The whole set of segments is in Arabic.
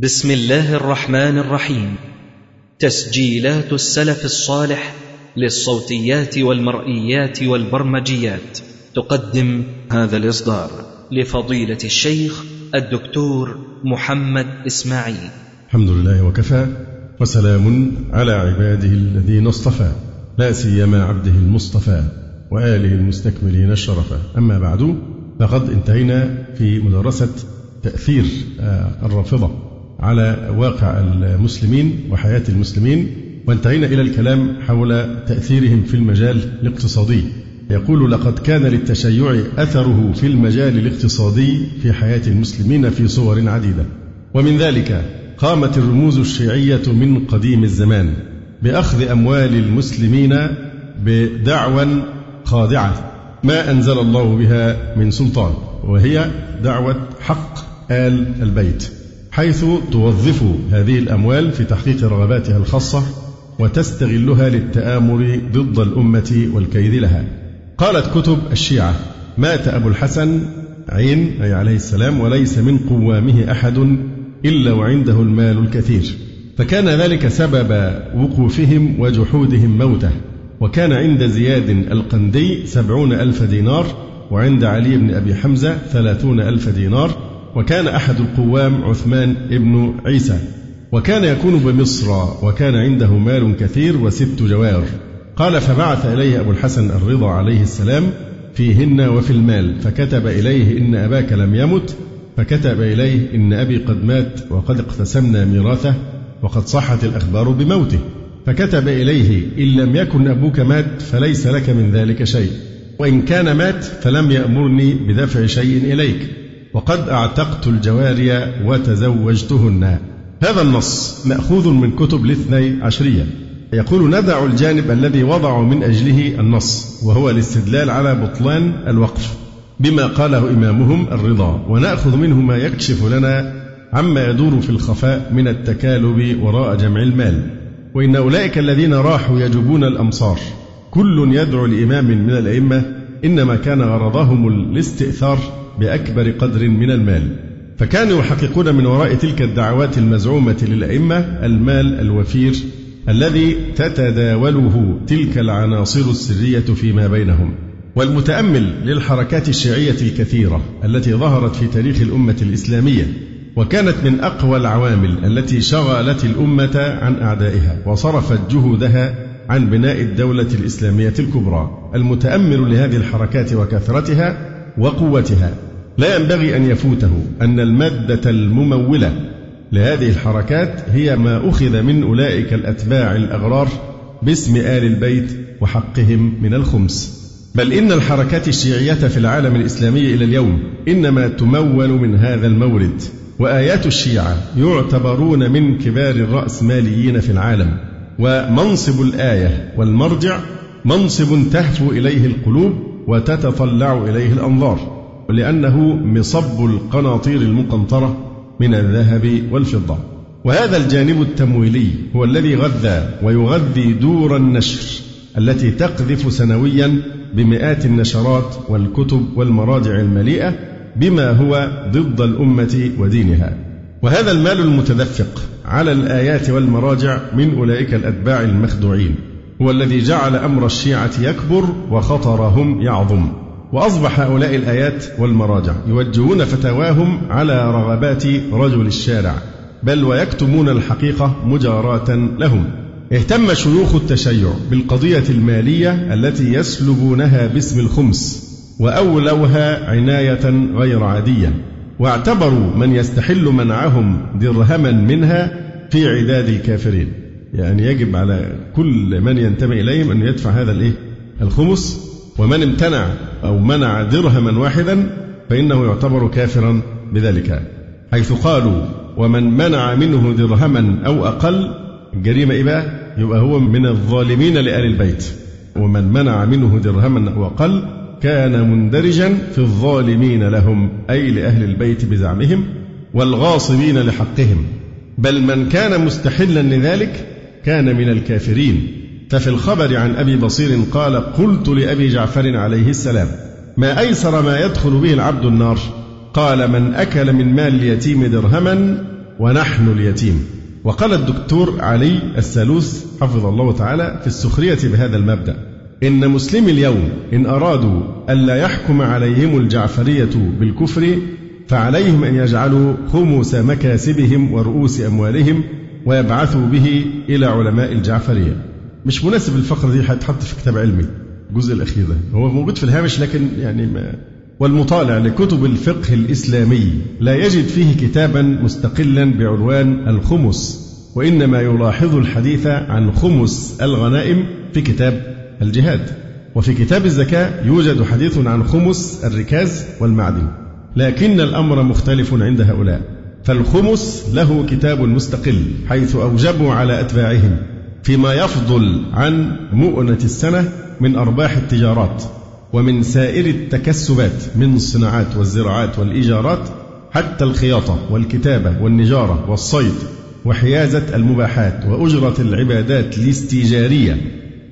بسم الله الرحمن الرحيم. تسجيلات السلف الصالح للصوتيات والمرئيات والبرمجيات. تقدم هذا الإصدار لفضيلة الشيخ الدكتور محمد إسماعيل. الحمد لله وكفى وسلام على عباده الذين اصطفى. لا سيما عبده المصطفى وآله المستكملين الشرفا أما بعد فقد انتهينا في مدرسة تأثير الرافضة. على واقع المسلمين وحياة المسلمين وانتهينا إلى الكلام حول تأثيرهم في المجال الاقتصادي. يقول لقد كان للتشيع أثره في المجال الاقتصادي في حياة المسلمين في صور عديدة. ومن ذلك قامت الرموز الشيعية من قديم الزمان بأخذ أموال المسلمين بدعوى خاضعة. ما أنزل الله بها من سلطان وهي دعوة حق آل البيت. حيث توظف هذه الأموال في تحقيق رغباتها الخاصة وتستغلها للتآمر ضد الأمة والكيد لها. قالت كتب الشيعة مات أبو الحسن عين أي عليه السلام وليس من قوامه أحد إلا وعنده المال الكثير. فكان ذلك سبب وقوفهم وجحودهم موته. وكان عند زياد القندي سبعون ألف دينار وعند علي بن أبي حمزة ثلاثون ألف دينار وكان أحد القوام عثمان ابن عيسى وكان يكون بمصر وكان عنده مال كثير وست جوار. قال فبعث إليه أبو الحسن الرضا عليه السلام فيهن وفي المال فكتب إليه إن أباك لم يمت فكتب إليه إن أبي قد مات وقد اقتسمنا ميراثه وقد صحت الأخبار بموته. فكتب إليه إن لم يكن أبوك مات فليس لك من ذلك شيء وإن كان مات فلم يأمرني بدفع شيء إليك. وقد أعتقت الجواري وتزوجتهن. هذا النص مأخوذ من كتب الاثني عشرية. يقول ندع الجانب الذي وضعوا من أجله النص وهو الاستدلال على بطلان الوقف. بما قاله إمامهم الرضا. ونأخذ منه ما يكشف لنا عما يدور في الخفاء من التكالب وراء جمع المال. وإن أولئك الذين راحوا يجبون الأمصار. كل يدعو لإمام من الأئمة إنما كان غرضهم الاستئثار بأكبر قدر من المال. فكانوا يحققون من وراء تلك الدعوات المزعومة للأئمة المال الوفير الذي تتداوله تلك العناصر السرية فيما بينهم. والمتأمل للحركات الشيعية الكثيرة التي ظهرت في تاريخ الأمة الإسلامية وكانت من أقوى العوامل التي شغلت الأمة عن أعدائها وصرفت جهودها عن بناء الدولة الإسلامية الكبرى. المتأمل لهذه الحركات وكثرتها وقوتها. لا ينبغي أن يفوته أن المادة الممولة لهذه الحركات هي ما أخذ من أولئك الأتباع الأغرار باسم آل البيت وحقهم من الخمس. بل إن الحركات الشيعية في العالم الإسلامي إلى اليوم إنما تمول من هذا المورد وآيات الشيعة يعتبرون من كبار الرأسماليين في العالم. ومنصب الآية والمرجع منصب تهفو إليه القلوب وتتطلع إليه الأنظار لأنه مصب القناطير المقنطرة من الذهب والفضة. وهذا الجانب التمويلي هو الذي غذى ويغذي دور النشر التي تقذف سنويا بمئات النشرات والكتب والمراجع المليئة بما هو ضد الأمة ودينها. وهذا المال المتدفق على الآيات والمراجع من أولئك الأتباع المخدوعين. هو الذي جعل أمر الشيعة يكبر وخطرهم يعظم. وأصبح هؤلاء الآيات والمراجع يوجهون فتاواهم على رغبات رجل الشارع بل ويكتمون الحقيقة مجاراة لهم. اهتم شيوخ التشيع بالقضية المالية التي يسلبونها باسم الخمس وأولوها عناية غير عادية. واعتبروا من يستحل منعهم درهما منها في عداد الكافرين. يعني يجب على كل من ينتمي إليهم أن يدفع هذا الإيه؟ الخمس ومن امتنع أو منع درهما واحدا فإنه يعتبر كافرا بذلك حيث قالوا ومن منع منه درهما أو أقل الجريمة إيه بقى؟ يبقى هو من الظالمين لآل البيت ومن منع منه درهما أو أقل كان مندرجا في الظالمين لهم أي لأهل البيت بزعمهم والغاصبين لحقهم بل من كان مستحلا لذلك كان من الكافرين. ففي الخبر عن أبي بصير قال قلت لأبي جعفر عليه السلام ما أيسر ما يدخل به العبد النار؟ قال من أكل من مال اليتيم درهما ونحن اليتيم. وقال الدكتور علي السالوس حفظه الله تعالى في السخرية بهذا المبدأ إن مسلمي اليوم إن أرادوا ألا يحكم عليهم الجعفرية بالكفر فعليهم أن يجعلوا خمس مكاسبهم ورؤوس أموالهم ويبعثوا به إلى علماء الجعفرية. مش مناسب الفقرة دي هتحط في كتاب علمي الجزء الأخير ده. هو موجود في الهامش لكن يعني ما والمطالع لكتب الفقه الإسلامي لا يجد فيه كتابا مستقلا بعنوان الخمس وإنما يلاحظ الحديث عن خمس الغنائم في كتاب الجهاد. وفي كتاب الزكاة يوجد حديث عن خمس الركاز والمعدن. لكن الأمر مختلف عند هؤلاء. فالخمس له كتاب مستقل حيث أوجبوا على أتباعهم فيما يفضل عن مؤنة السنة من أرباح التجارات ومن سائر التكسبات من الصناعات والزراعات والإيجارات حتى الخياطة والكتابة والنجارة والصيد وحيازة المباحات وأجرة العبادات الاستيجارية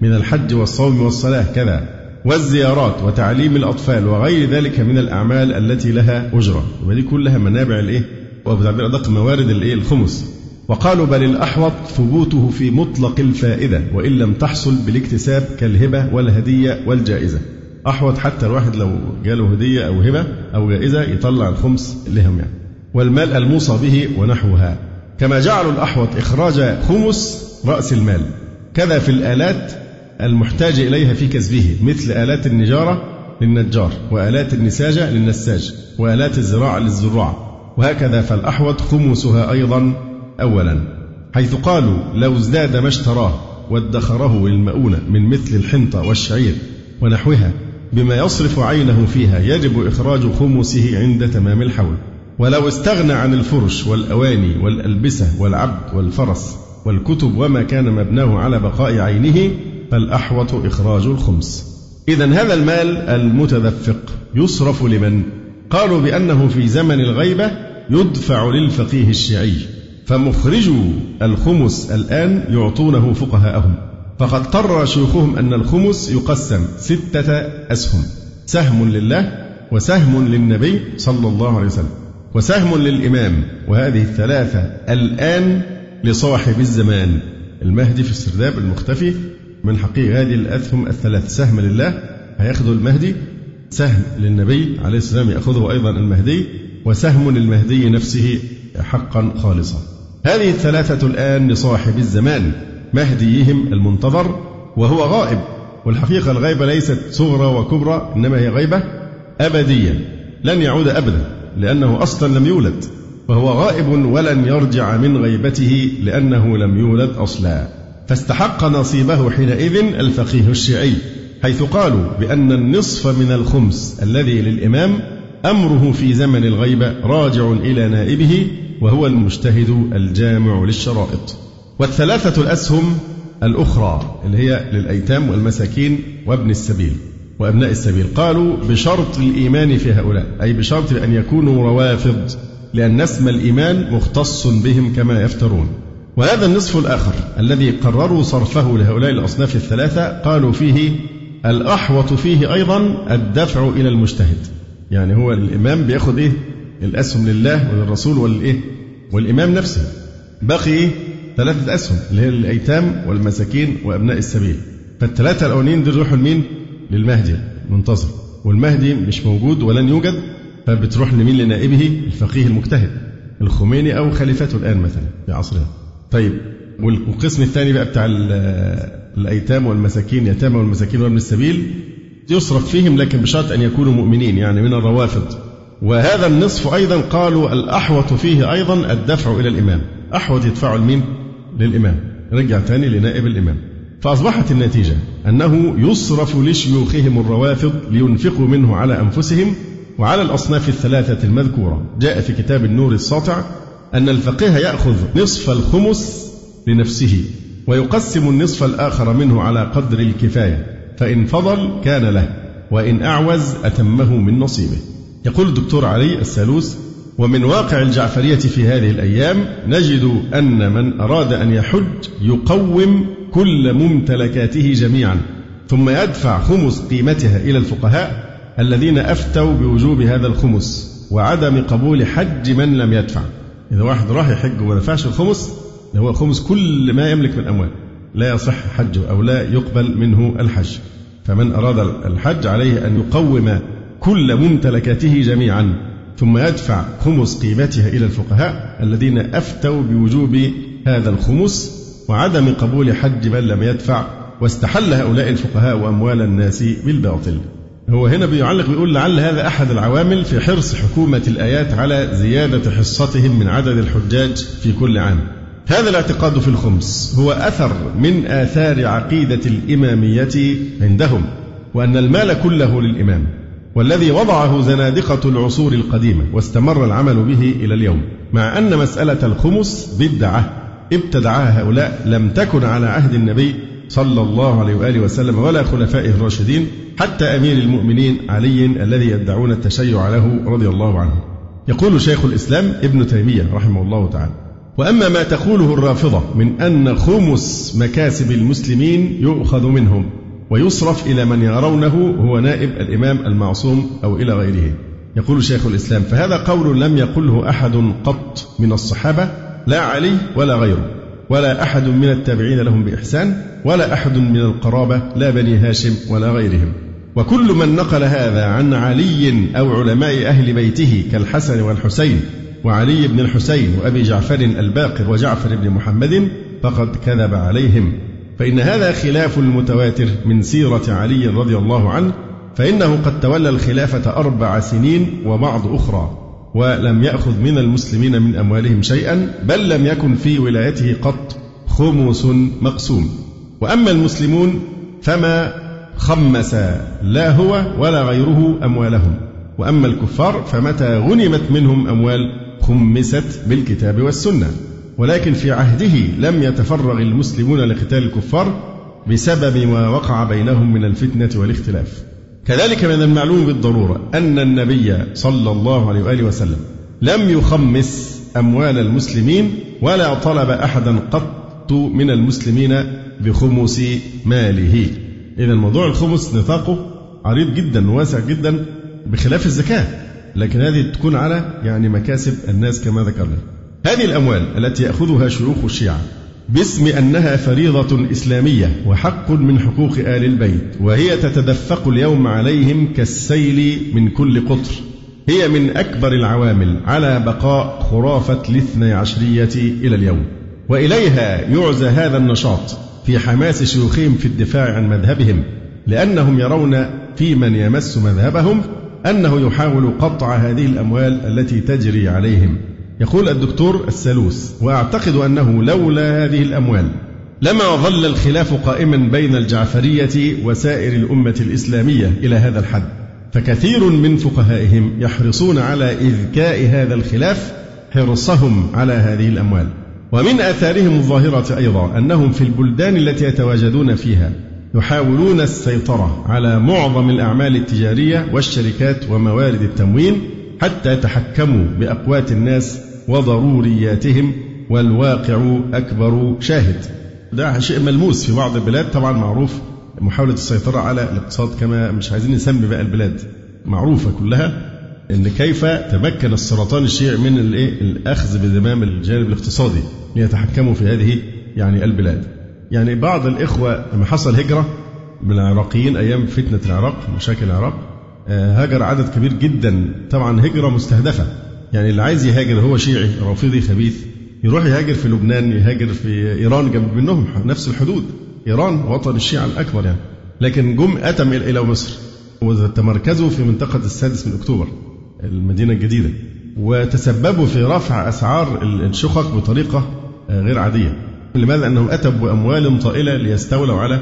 من الحج والصوم والصلاة كذا والزيارات وتعليم الأطفال وغير ذلك من الأعمال التي لها أجرة ودي كلها منابع الإيه؟ وبتعبير أدق موارد الإيه؟ الخمس. وقالوا بل الأحوط ثبوته في مطلق الفائدة وإن لم تحصل بالاكتساب كالهبة والهدية والجائزة. أحوط حتى الواحد لو جاله هدية أو هبة أو جائزة يطلع الخمس لهم يعني. والمال الموصى به ونحوها. كما جعلوا الأحوط إخراج خمس رأس المال. كذا في الآلات المحتاج إليها في كسبه مثل آلات النجارة للنجار وآلات النساجة للنساج وآلات الزراعة للزراع وهكذا فالأحوط خمسها أيضا أولا حيث قالوا لو ازداد ما اشتراه وادخره للمؤونة من مثل الحنطة والشعير ونحوها بما يصرف عينه فيها يجب إخراج خمسه عند تمام الحول ولو استغنى عن الفرش والأواني والألبسة والعبد والفرس والكتب وما كان مبناه على بقاء عينه فالأحوط إخراج الخمس إذا هذا المال المتدفق يصرف لمن؟ قالوا بأنه في زمن الغيبة يدفع للفقيه الشيعي فمخرجو الخمس الآن يعطونه فقهاءهم. فقد قرر شيوخهم أن الخمس يقسم ستة أسهم سهم لله وسهم للنبي صلى الله عليه وسلم وسهم للإمام وهذه الثلاثة الآن لصاحب الزمان المهدي في السرداب المختفي من حقيقة هذه الأسهم الثلاث سهم لله هياخذه المهدي سهم للنبي عليه السلام يأخذه أيضا المهدي وسهم للمهدي نفسه حقا خالصا. هذه الثلاثة الآن لصاحب الزمان مهديهم المنتظر وهو غائب. والحقيقة الغيبة ليست صغرى وكبرى إنما هي غيبة أبدية. لن يعود أبدا لأنه أصلا لم يولد فهو غائب ولن يرجع من غيبته لأنه لم يولد أصلا. فاستحق نصيبه حينئذ الفقيه الشيعي. حيث قالوا بأن النصف من الخمس الذي للإمام أمره في زمن الغيبة راجع إلى نائبه وهو المجتهد الجامع للشرائط. والثلاثة الأسهم الأخرى اللي هي للأيتام والمساكين وابن السبيل وأبناء السبيل قالوا بشرط الإيمان في هؤلاء أي بشرط أن يكونوا روافض لأن اسم الإيمان مختص بهم كما يفترون. وهذا النصف الآخر الذي قرروا صرفه لهؤلاء الأصناف الثلاثة قالوا فيه الأحوط فيه أيضا الدفع إلى المجتهد. يعني هو الإمام بياخد إيه؟ الأسهم لله وللرسول والإيه؟ والإمام نفسه. بقي إيه؟ ثلاثة أسهم اللي هي الأيتام والمساكين وأبناء السبيل. فالثلاثة الأولين دول يروحوا لمين؟ للمهدي منتظر والمهدي مش موجود ولن يوجد فبتروح لمين؟ لنائبه الفقيه المجتهد الخميني أو خليفته الآن مثلا في عصرنا طيب والقسم الثاني بقى بتاع الأيتام والمساكين يتامى والمساكين وابن السبيل يصرف فيهم لكن بشرط أن يكونوا مؤمنين يعني من الروافض. وهذا النصف أيضا قالوا الأحوط فيه أيضا الدفع إلى الإمام. أحوط يدفعوا لمين؟ للإمام. رجع ثاني لنائب الإمام. فأصبحت النتيجة أنه يصرف لشيوخهم الروافض لينفقوا منه على أنفسهم وعلى الأصناف الثلاثة المذكورة. جاء في كتاب النور الساطع أن الفقيه يأخذ نصف الخمس لنفسه ويقسم النصف الآخر منه على قدر الكفاية فإن فضل كان له وإن أعوز أتمه من نصيبه. يقول الدكتور علي السالوس ومن واقع الجعفرية في هذه الأيام نجد أن من أراد أن يحج يقوم كل ممتلكاته جميعا ثم يدفع خمس قيمتها إلى الفقهاء الذين أفتوا بوجوب هذا الخمس وعدم قبول حج من لم يدفع. إذا واحد راح يحج وما دفعش الخمس هو خمس كل ما يملك من أموال. لا يصح حجه أو لا يقبل منه الحج. فمن أراد الحج عليه أن يقوم كل ممتلكاته جميعا ثم يدفع خمس قيمتها إلى الفقهاء الذين أفتوا بوجوب هذا الخمس وعدم قبول حج من لم يدفع. واستحل هؤلاء الفقهاء أموال الناس بالباطل. هو هنا بيعلق بيقول لعل هذا أحد العوامل في حرص حكومة الآيات على زيادة حصتهم من عدد الحجاج في كل عام. هذا الاعتقاد في الخمس هو أثر من آثار عقيدة الإمامية عندهم وأن المال كله للإمام والذي وضعه زنادقة العصور القديمة واستمر العمل به إلى اليوم مع أن مسألة الخمس بدعة ابتدعها هؤلاء لم تكن على عهد النبي صلى الله عليه وآله وسلم ولا خلفائه الراشدين حتى أمير المؤمنين علي الذي يدعون التشيع له رضي الله عنه. يقول شيخ الإسلام ابن تيمية رحمه الله تعالى وأما ما تقوله الرافضة من أن خمس مكاسب المسلمين يؤخذ منهم ويصرف إلى من يرونه هو نائب الإمام المعصوم أو إلى غيره. يقول شيخ الإسلام فهذا قول لم يقله أحد قط من الصحابة لا علي ولا غيره ولا أحد من التابعين لهم بإحسان ولا أحد من القرابة لا بني هاشم ولا غيرهم. وكل من نقل هذا عن علي أو علماء أهل بيته كالحسن والحسين وعلي بن الحسين وأبي جعفر الباقر وجعفر بن محمد فقد كذب عليهم. فإن هذا خلاف المتواتر من سيرة علي رضي الله عنه فإنه قد تولى الخلافة أربع سنين وبعض أخرى ولم يأخذ من المسلمين من أموالهم شيئا بل لم يكن في ولايته قط خمس مقسوم. وأما المسلمون فما خمس لا هو ولا غيره أموالهم. وأما الكفار فمتى غنمت منهم أموال خمست بالكتاب والسنة ولكن في عهده لم يتفرغ المسلمون لقتال الكفار بسبب ما وقع بينهم من الفتنة والاختلاف. كذلك من المعلوم بالضرورة أن النبي صلى الله عليه وآله وسلم لم يخمس أموال المسلمين ولا طلب أحدا قط من المسلمين بخمس ماله. إذا موضوع الخمس نطاقه عريض جدا وواسع جدا بخلاف الزكاة. لكن هذه تكون على يعني مكاسب الناس كما ذكرنا. هذه الأموال التي يأخذها شيوخ الشيعة باسم أنها فريضة إسلامية وحق من حقوق آل البيت وهي تتدفق اليوم عليهم كالسيل من كل قطر. هي من أكبر العوامل على بقاء خرافة الاثني عشرية إلى اليوم. وإليها يعزى هذا النشاط في حماس شيوخهم في الدفاع عن مذهبهم لأنهم يرون في من يمس مذهبهم أنه يحاول قطع هذه الأموال التي تجري عليهم. يقول الدكتور السلوس وأعتقد أنه لولا هذه الأموال لما ظل الخلاف قائما بين الجعفرية وسائر الأمة الإسلامية إلى هذا الحد فكثير من فقهائهم يحرصون على إذكاء هذا الخلاف حرصهم على هذه الأموال. ومن آثارهم الظاهرة أيضا أنهم في البلدان التي يتواجدون فيها يحاولون السيطرة على معظم الأعمال التجارية والشركات وموارد التموين حتى يتحكموا بأقوات الناس وضرورياتهم والواقع أكبر شاهد. ده شيء ملموس في بعض البلاد طبعا معروف محاولة السيطرة على الاقتصاد كما مش عايزين نسمي بقى البلاد. معروفة كلها إن كيف تمكن السرطان الشيعي من الإيه؟ الأخذ بزمام الجانب الاقتصادي ليتحكموا في هذه يعني البلاد. يعني بعض الإخوة لما حصل هجرة من العراقيين أيام فتنة العراق مشاكل العراق آه، هاجر عدد كبير جدا. طبعا هجرة مستهدفة. يعني اللي عايز يهاجر هو شيعي رافضي خبيث. يروح يهاجر في لبنان يهاجر في إيران جنب منهم نفس الحدود. إيران وطن الشيعة الأكبر يعني. لكن جم أتم إلى مصر. وتمركزوا في منطقة السادس من أكتوبر المدينة الجديدة. وتسببوا في رفع أسعار الشقق بطريقة غير عادية. لماذا أنهم اتوا باموال طائلة ليستولوا على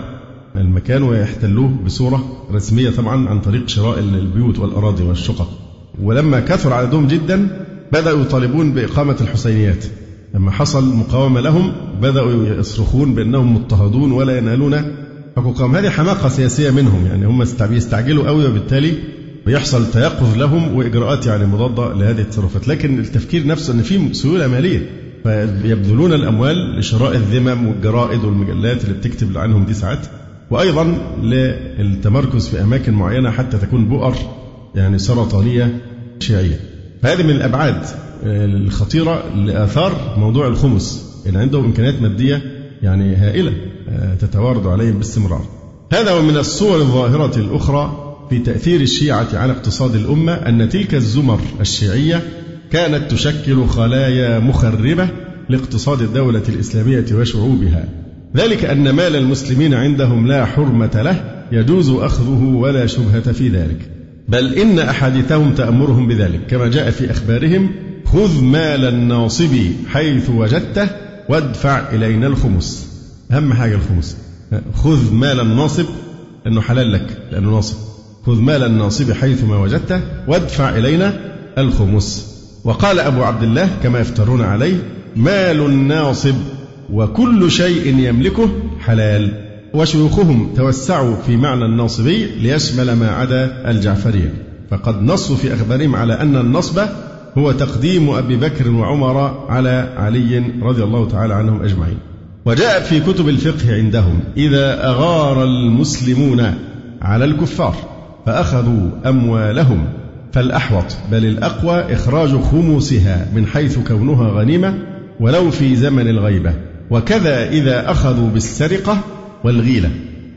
المكان ويحتلوه بصورة رسمية طبعا عن طريق شراء البيوت والأراضي والشقق. ولما كثر عددهم جدا بدأوا يطالبون بإقامة الحسينيات. لما حصل مقاومة لهم بدأوا يصرخون بأنهم مضطهدون ولا ينالون حقوقهم. هذه حماقة سياسية منهم يعني هم بيستعجلوا قوي وبالتالي بيحصل تيقظ لهم وإجراءات يعني مضادة لهذه التصرفات. لكن التفكير نفسه أن في سيولة مالية فيبذلون الأموال لشراء الذمم والجرائد والمجلات اللي بتكتب عنهم دي ساعات وأيضا للتمركز في أماكن معينة حتى تكون بؤر يعني سرطانية شيعية. فهذه من الأبعاد الخطيرة لآثار موضوع الخمس يعني عندهم إمكانيات مادية يعني هائلة آه، تتوارد عليهم باستمرار. هذا ومن الصور الظاهرة الأخرى في تأثير الشيعة على اقتصاد الأمة أن تلك الزمر الشيعية كانت تشكل خلايا مخربة لاقتصاد الدولة الإسلامية وشعوبها. ذلك أن مال المسلمين عندهم لا حرمة له يجوز أخذه ولا شبهة في ذلك. بل إن أحاديثهم تأمرهم بذلك. كما جاء في أخبارهم خذ مال الناصب حيث وجدته وادفع إلينا الخمس. أهم حاجة الخمس. خذ مال الناصب لأنه حلال لك لأنه ناصب. خذ مال الناصب حيث ما وجدته وادفع إلينا الخمس. وقال أبو عبد الله كما يفترون عليه مال الناصب وكل شيء يملكه حلال. وشيوخهم توسعوا في معنى الناصبي ليشمل ما عدا الجعفرية. فقد نصوا في أخبارهم على أن النصب هو تقديم أبي بكر وعمر على علي رضي الله تعالى عنهم أجمعين. وجاء في كتب الفقه عندهم إذا أغار المسلمون على الكفار فأخذوا أموالهم فالأحوط بل الأقوى إخراج خمسها من حيث كونها غنيمة ولو في زمن الغيبة. وكذا إذا أخذوا بالسرقة والغيلة.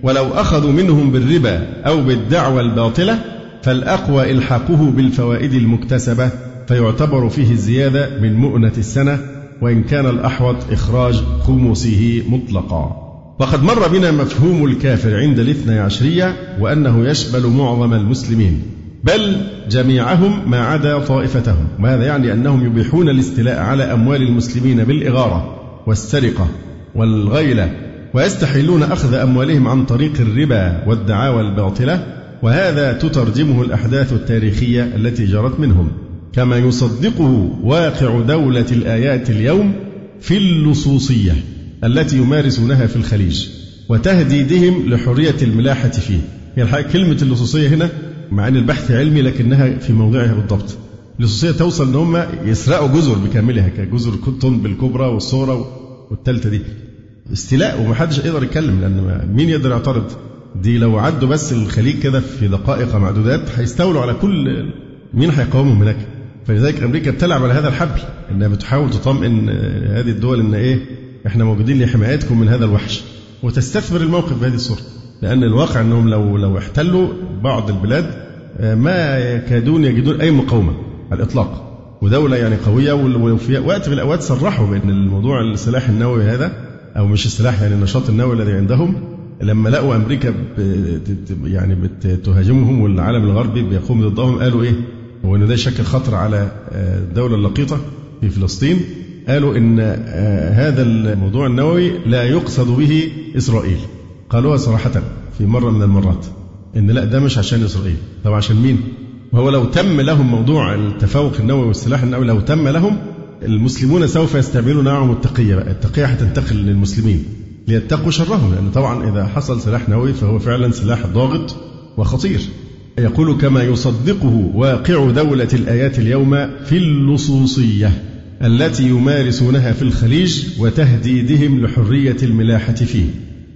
ولو أخذوا منهم بالربا أو بالدعوى الباطلة فالأقوى إلحاقه بالفوائد المكتسبة فيعتبر فيه الزيادة من مؤنة السنة وإن كان الأحوط إخراج خمسه مطلقا. وقد مر بنا مفهوم الكافر عند الاثنى عشرية وأنه يشمل معظم المسلمين. بل جميعهم ما عدا طائفتهم. وهذا يعني أنهم يبيحون الاستيلاء على أموال المسلمين بالإغارة والسرقة والغيلة ويستحيلون أخذ أموالهم عن طريق الربا والدعاوى الباطلة وهذا تترجمه الأحداث التاريخية التي جرت منهم. كما يصدقه واقع دولة الآيات اليوم في اللصوصية التي يمارسونها في الخليج وتهديدهم لحرية الملاحة فيه. الحقيقة كلمة اللصوصية هنا مع أن البحث علمي لكنها في موضعها بالضبط. اللصوصية توصل أن هم يسرقوا جزر بكاملها كجزر كوتون بالكبرى والصورة والثالثة دي. استيلاء ومحدش يقدر يتكلم لأن مين يقدر يعترض؟ دي لو عدوا بس الخليج كده في دقائق معدودات هيستولوا على كل مين هيقاومهم هناك. فلذلك أمريكا بتلعب على هذا الحبل إنها بتحاول تطمئن هذه الدول إن إيه إحنا موجودين لحمايتكم من هذا الوحش. وتستثمر الموقف بهذه الصورة لأن الواقع إنهم لو لو احتلوا بعض البلاد ما يكادون يجدون أي مقاومة على الإطلاق. ودولة يعني قوية وفي وقت من الاوقات صرحوا بأن الموضوع السلاح النووي هذا أو مش السلاح يعني النشاط النووي الذي عندهم لما لقوا أمريكا يعني بتهاجمهم والعالم الغربي بيقوم ضدهم قالوا إيه؟ هو ده يشكل خطر على آه، الدولة اللقيطة في فلسطين. قالوا إن آه، هذا الموضوع النووي لا يقصد به إسرائيل. قالوها صراحة في مرة من المرات. إن لا ده مش عشان إسرائيل طب عشان مين؟ وهو لو تم لهم موضوع التفوق النووي والسلاح النووي لو تم لهم المسلمون سوف يستعملون معهم التقية بقى التقية هتنتقل للمسلمين ليتقوا شرهم لأن طبعا إذا حصل سلاح نووي فهو فعلا سلاح ضاغط وخطير يقول كما يصدقه واقع دولة الآيات اليوم في اللصوصية التي يمارسونها في الخليج وتهديدهم لحرية الملاحة فيه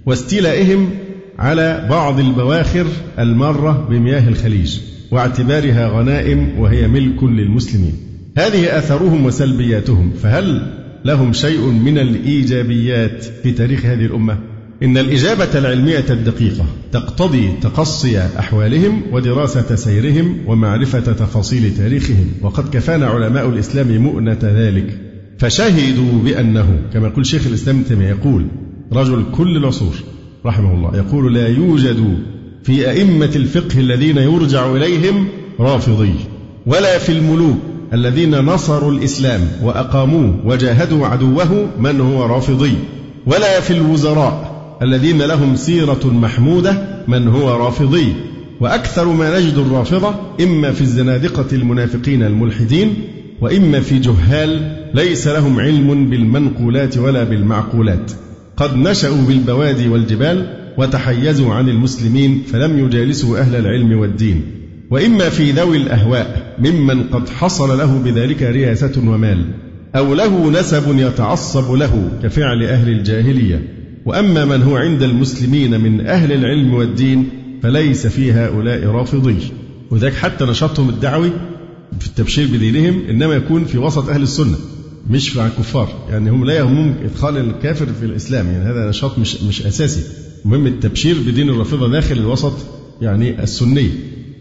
واستيلائهم على بعض البواخر المارة بمياه الخليج واعتبارها غنائم وهي ملك للمسلمين. هذه آثارهم وسلبياتهم فهل لهم شيء من الإيجابيات في تاريخ هذه الأمة؟ إن الإجابة العلمية الدقيقة تقتضي تقصي أحوالهم ودراسة سيرهم ومعرفة تفاصيل تاريخهم وقد كفانا علماء الإسلام مؤنة ذلك. فشهدوا بأنه كما يقول شيخ الإسلام تيمية يقول رجل كل العصور رحمه الله يقول لا يوجد في أئمة الفقه الذين يرجع إليهم رافضي ولا في الملوك الذين نصروا الإسلام وأقاموه وجاهدوا عدوه من هو رافضي ولا في الوزراء الذين لهم سيرة محمودة من هو رافضي. وأكثر ما نجد الرافضة إما في الزنادقة المنافقين الملحدين وإما في جهال ليس لهم علم بالمنقولات ولا بالمعقولات. قد نشأوا بالبوادي والجبال وتحيزوا عن المسلمين فلم يجالسوا أهل العلم والدين. وإما في ذوي الأهواء ممن قد حصل له بذلك رياسة ومال أو له نسب يتعصب له كفعل أهل الجاهلية. وأما من هو عند المسلمين من أهل العلم والدين فليس في هؤلاء رافضي. وذلك حتى نشاطهم الدعوي في التبشير بدينهم إنما يكون في وسط أهل السنة. مش مع الكفار. يعني هم لا يهمهم إدخال الكافر في الإسلام. يعني هذا نشاط مش مش أساسي. مهم التبشير بدين الرافضة داخل الوسط يعني السني.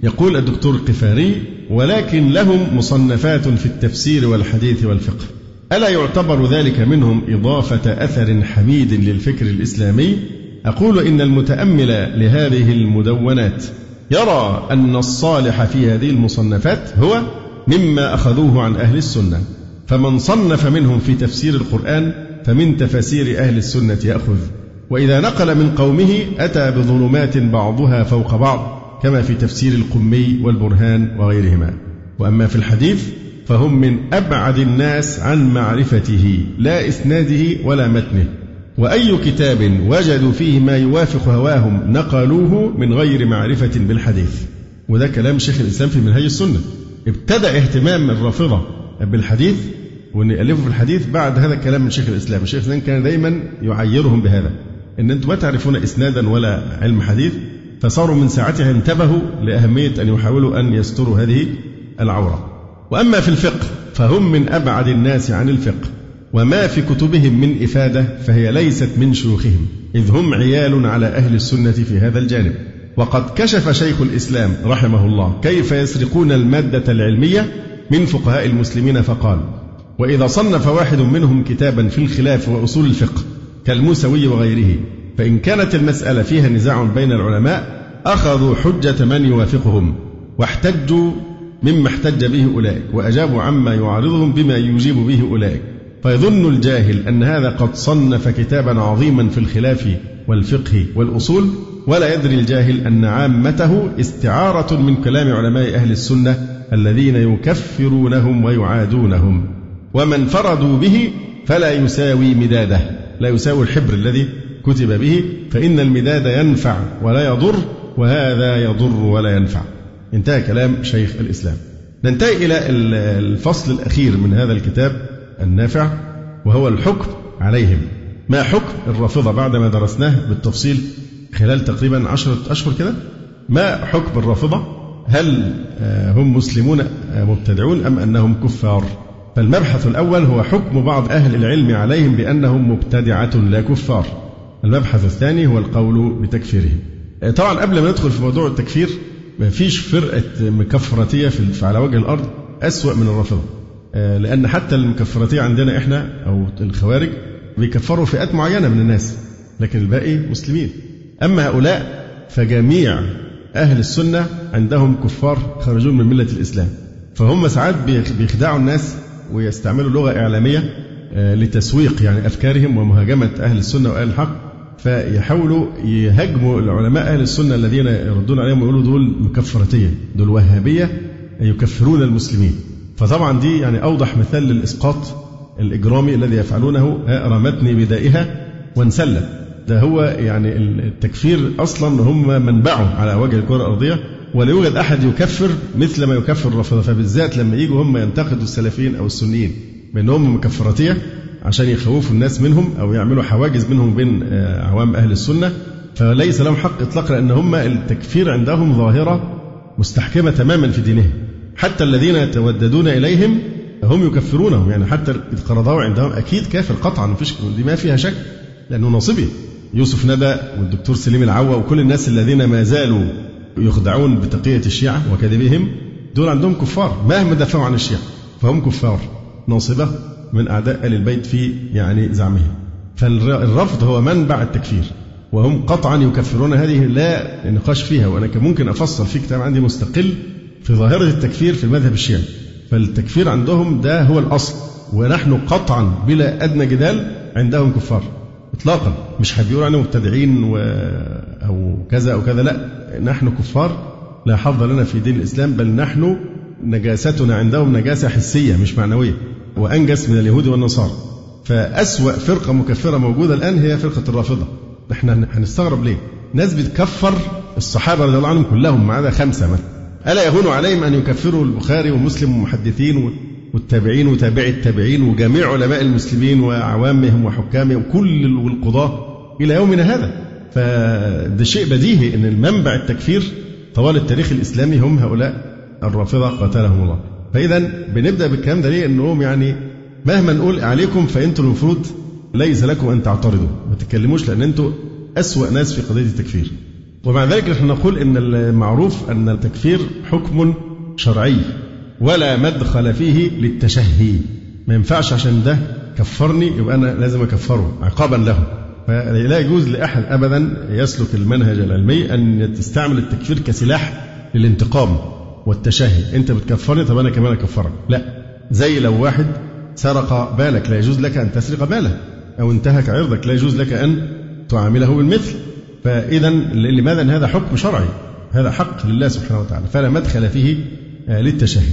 يقول الدكتور القفاري ولكن لهم مصنفات في التفسير والحديث والفقه. ألا يعتبر ذلك منهم إضافة أثر حميد للفكر الإسلامي؟ أقول إن المتأمل لهذه المدونات يرى أن الصالح في هذه المصنفات هو مما أخذوه عن أهل السنة. فمن صنف منهم في تفسير القرآن فمن تفاسير أهل السنة يأخذ. وإذا نقل من قومه أتى بظلمات بعضها فوق بعض كما في تفسير القمي والبرهان وغيرهما. وأما في الحديث فهم من أبعد الناس عن معرفته لا إسناده ولا متنه. وأي كتاب وجدوا فيه ما يوافق هواهم نقلوه من غير معرفة بالحديث. وده كلام شيخ الإسلام في منهج السنة. ابتدأ اهتمام الرافضة بالحديث وأن يألفوا في الحديث بعد هذا الكلام من شيخ الإسلام. الشيخ الإسلام كان دايما يعيرهم بهذا أن أنتم ما تعرفون إسنادا ولا علم حديث فصاروا من ساعتها انتبهوا لأهمية أن يحاولوا أن يستروا هذه العورة. وأما في الفقه فهم من أبعد الناس عن الفقه وما في كتبهم من إفادة فهي ليست من شيوخهم إذ هم عيال على أهل السنة في هذا الجانب. وقد كشف شيخ الإسلام رحمه الله كيف يسرقون المادة العلمية من فقهاء المسلمين فقال وإذا صنف واحد منهم كتابا في الخلاف وأصول الفقه كالموسوي وغيره فإن كانت المسألة فيها نزاع بين العلماء أخذوا حجة من يوافقهم واحتجوا مما احتج به أولئك وأجابوا عما يعارضهم بما يجيب به أولئك. فيظن الجاهل أن هذا قد صنف كتابا عظيما في الخلاف والفقه والأصول ولا يدري الجاهل أن عامته استعارة من كلام علماء أهل السنة الذين يكفرونهم ويعادونهم. ومن فردوا به فلا يساوي مداده. لا يساوي الحبر الذي كتب به فإن المداد ينفع ولا يضر وهذا يضر ولا ينفع. انتهى كلام شيخ الإسلام. ننتهي إلى الفصل الأخير من هذا الكتاب النافع وهو الحكم عليهم. ما حكم الرافضة بعدما درسناه بالتفصيل خلال تقريبا عشرة أشهر كده ما حكم الرافضة؟ هل آه، هم مسلمون آه، مبتدعون أم أنهم كفار؟ فالمبحث الأول هو حكم بعض أهل العلم عليهم بأنهم مبتدعة لا كفار. المبحث الثاني هو القول بتكفيرهم. آه، طبعا قبل ما ندخل في موضوع التكفير ما فيش فرقة مكفرتية في على وجه الأرض أسوأ من الرافضة. لأن حتى المكفرتية عندنا إحنا أو الخوارج بيكفروا فئات معينة من الناس لكن الباقي مسلمين. أما هؤلاء فجميع أهل السنة عندهم كفار خرجون من ملة الإسلام. فهم ساعات بيخدعوا الناس ويستعملوا لغة إعلامية آه، لتسويق يعني أفكارهم ومهاجمة أهل السنة وأهل الحق. فيحاولوا يهاجموا العلماء أهل السنة الذين يردون عليهم ويقولوا دول مكفرتية دول وهابية يكفرون المسلمين. فطبعا دي يعني أوضح مثال للإسقاط الإجرامي الذي يفعلونه رمتني بدائها وانسلت ده هو يعني التكفير أصلا هم منبعه على وجه الكرة الأرضية ولا يوجد أحد يكفر مثل ما يكفر الرافضة فبالذات لما يجوا هم ينتقدوا السلفيين أو السنيين بأنهم مكفرتية عشان يخوفوا الناس منهم أو يعملوا حواجز منهم بين آه، عوام أهل السنة. فليس لهم حق إطلاقا لأن هم التكفير عندهم ظاهرة مستحكمة تماما في دينهم. حتى الذين يتوددون إليهم هم يكفرونهم يعني حتى القرضاوي عندهم أكيد كافر قطعا مفيش دي ما فيها شك لأنه نصبي يوسف ندى والدكتور سليم العوا وكل الناس الذين ما زالوا يخدعون بتقية الشيعة وكذبهم دول عندهم كفار مهما دافعوا عن الشيعة فهم كفار ناصبة من أعداء آل البيت في يعني زعمهم. فالرفض هو منبع التكفير وهم قطعا يكفرون هذه لا نقاش فيها وأنا ممكن أفصل في كتاب عندي مستقل في ظاهرة التكفير في المذهب الشيعي. فالتكفير عندهم ده هو الأصل ونحن قطعا بلا أدنى جدال عندهم كفار. إطلاقا. مش هبيقول عنهم مبتدعين و... أو كذا أو كذا لا. نحن كفار لا حظ لنا في دين الإسلام بل نحن نجاستنا عندهم نجاسة حسية مش معنوية وأنجس من اليهود والنصارى. فأسوأ فرقة مكفرة موجودة الآن هي فرقة الرافضة. إحنا هنستغرب ليه؟ ناس بتكفر الصحابة رضي الله عنهم كلهم ما عدا خمسة مثلا. ألا يهون عليهم أن يكفروا البخاري ومسلم والمحدثين والتابعين وتابعي التابعين وجميع علماء المسلمين وعوامهم وحكامهم كل والقضاة إلى يومنا هذا. فده شيء بديهي أن المنبع التكفير طوال التاريخ الإسلامي هم هؤلاء الرافضة قاتلهم الله. فإذا بنبدأ بالكلام ده ليه؟ إنهم يعني مهما نقول عليكم فأنتم المفروض ليس لكم أن تعترضوا. ما تتكلموش لأن أنتم أسوأ ناس في قضية التكفير. ومع ذلك نحن نقول أن المعروف أن التكفير حكم شرعي. ولا مدخل فيه للتشهي. ما ينفعش عشان ده كفرني يبقى أنا لازم أكفره عقابا له. فلا يجوز لأحد أبدا يسلك المنهج العلمي أن تستعمل التكفير كسلاح للانتقام والتشهي. أنت بتكفرني طب أنا كمان أكفرك. لا زي لو واحد سرق بالك لا يجوز لك أن تسرق باله. أو انتهك عرضك لا يجوز لك أن تعامله بالمثل. فإذا لماذا هذا حكم شرعي؟ هذا حق لله سبحانه وتعالى. فلا مدخل فيه آه، للتشهي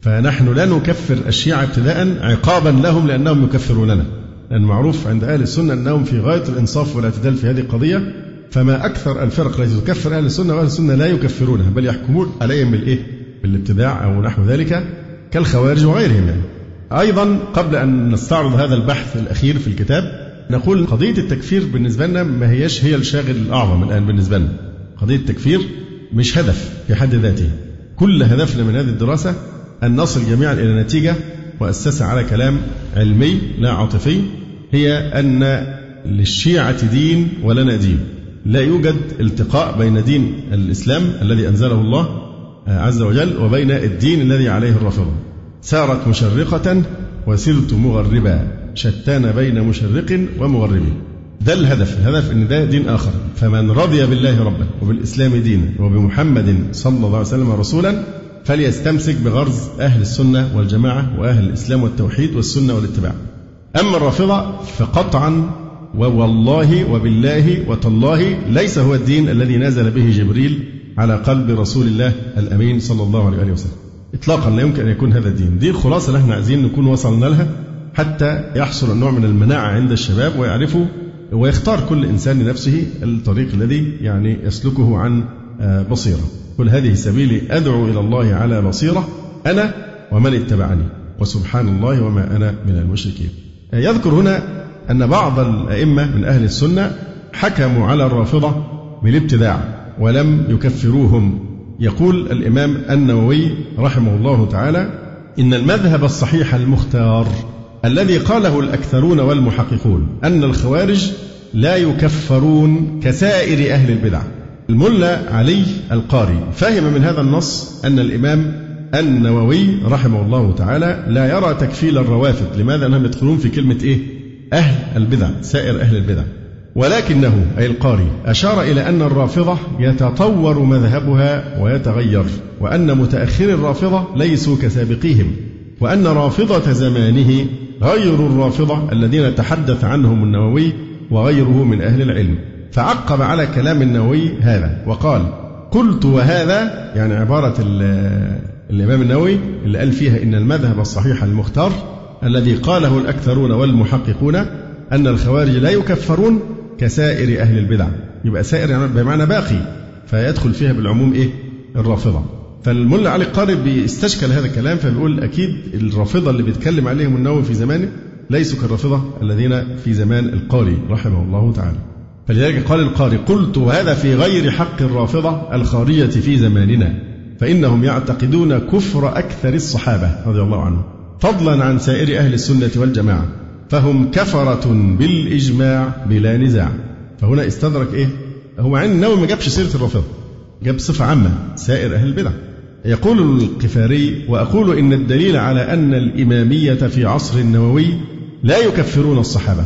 فنحن لا نكفر الشيعة ابتداء عقابا لهم لأنهم يكفروننا. لأن معروف عند أهل السنة أنهم في غاية الإنصاف والاعتدال في هذه القضية. فما أكثر الفرق التي تكفر أهل السنة وأهل السنة لا يكفرونها بل يحكمون عليهم بالإيه؟ بالابتداع أو نحو ذلك كالخوارج وغيرهم يعني. أيضا قبل أن نستعرض هذا البحث الأخير في الكتاب نقول قضية التكفير بالنسبة لنا ما هيش هي الشاغل الأعظم الآن بالنسبة لنا. قضية التكفير مش هدف في حد ذاته. كل هدفنا من هذه الدراسة أن نصل جميعا إلى نتيجة مؤسسة على كلام علمي لا عاطفي هي أن للشيعة دين ولنا دين. لا يوجد التقاء بين دين الإسلام الذي أنزله الله عز وجل وبين الدين الذي عليه الرافضة سارت مشرقة وسرت مغربا. شتان بين مشرق ومغرب. ده الهدف الهدف إن ده دين آخر. فمن رضي بالله ربا وبالإسلام دينا وبمحمد صلى الله عليه وسلم رسولا فليستمسك بغرز أهل السنة والجماعة وأهل الإسلام والتوحيد والسنة والاتباع. أما الرافضة فقطعا ووالله وبالله وتالله ليس هو الدين الذي نزل به جبريل على قلب رسول الله الأمين صلى الله عليه وسلم. اطلاقا لا يمكن أن يكون هذا الدين. دي الخلاصه اللي إحنا عايزين نكون وصلنا لها حتى يحصل النوع من المناعة عند الشباب ويعرفوا ويختار كل إنسان لنفسه الطريق الذي يعني يسلكه عن آه، بصيرة. قل هذه سبيلي أدعو إلى الله على بصيرة أنا ومن اتبعني وسبحان الله وما أنا من المشركين. آه، يذكر هنا أن بعض الأئمة من أهل السنة حكموا على الرافضة بالابتداع ولم يكفروهم. يقول الإمام النووي رحمه الله تعالى إن المذهب الصحيح المختار. الذي قاله الأكثرون والمحققون أن الخوارج لا يكفرون كسائر أهل البدع. الملا علي القاري فهم من هذا النص أن الإمام النووي رحمه الله تعالى لا يرى تكفيل الروافض. لماذا؟ أنهم يدخلون في كلمة إيه؟ أهل البدع سائر أهل البدع. ولكنه أي القاري أشار إلى أن الرافضة يتطور مذهبها ويتغير وأن متأخري الرافضة ليسوا كسابقيهم وأن رافضة زمانه غير الرافضة الذين تحدث عنهم النووي وغيره من أهل العلم. فعقب على كلام النووي هذا وقال قلت وهذا يعني عبارة الإمام النووي اللي قال فيها إن المذهب الصحيح المختار الذي قاله الأكثرون والمحققون أن الخوارج لا يكفرون كسائر أهل البدع. يبقى سائر يعني بمعنى باقي فيدخل فيها بالعموم إيه؟ الرافضة. فالملا علي القاري بيستشكل هذا الكلام فبيقول أكيد الرافضة اللي بيتكلم عليهم النووي في زمانه ليسوا كالرافضة الذين في زمان القاري رحمه الله تعالى. فلذلك قال القاري قلت وهذا في غير حق الرافضة الخارجه في زماننا فإنهم يعتقدون كفر أكثر الصحابة رضي الله عنهم فضلا عن سائر أهل السنة والجماعة فهم كفرة بالإجماع بلا نزاع. فهنا استدرك إيه؟ هو عين النووي ما جابش سيرة الرافضة جاب صفة عامة سائر أهل البدع يقول القفاري وأقول إن الدليل على أن الإمامية في عصر النووي لا يكفرون الصحابة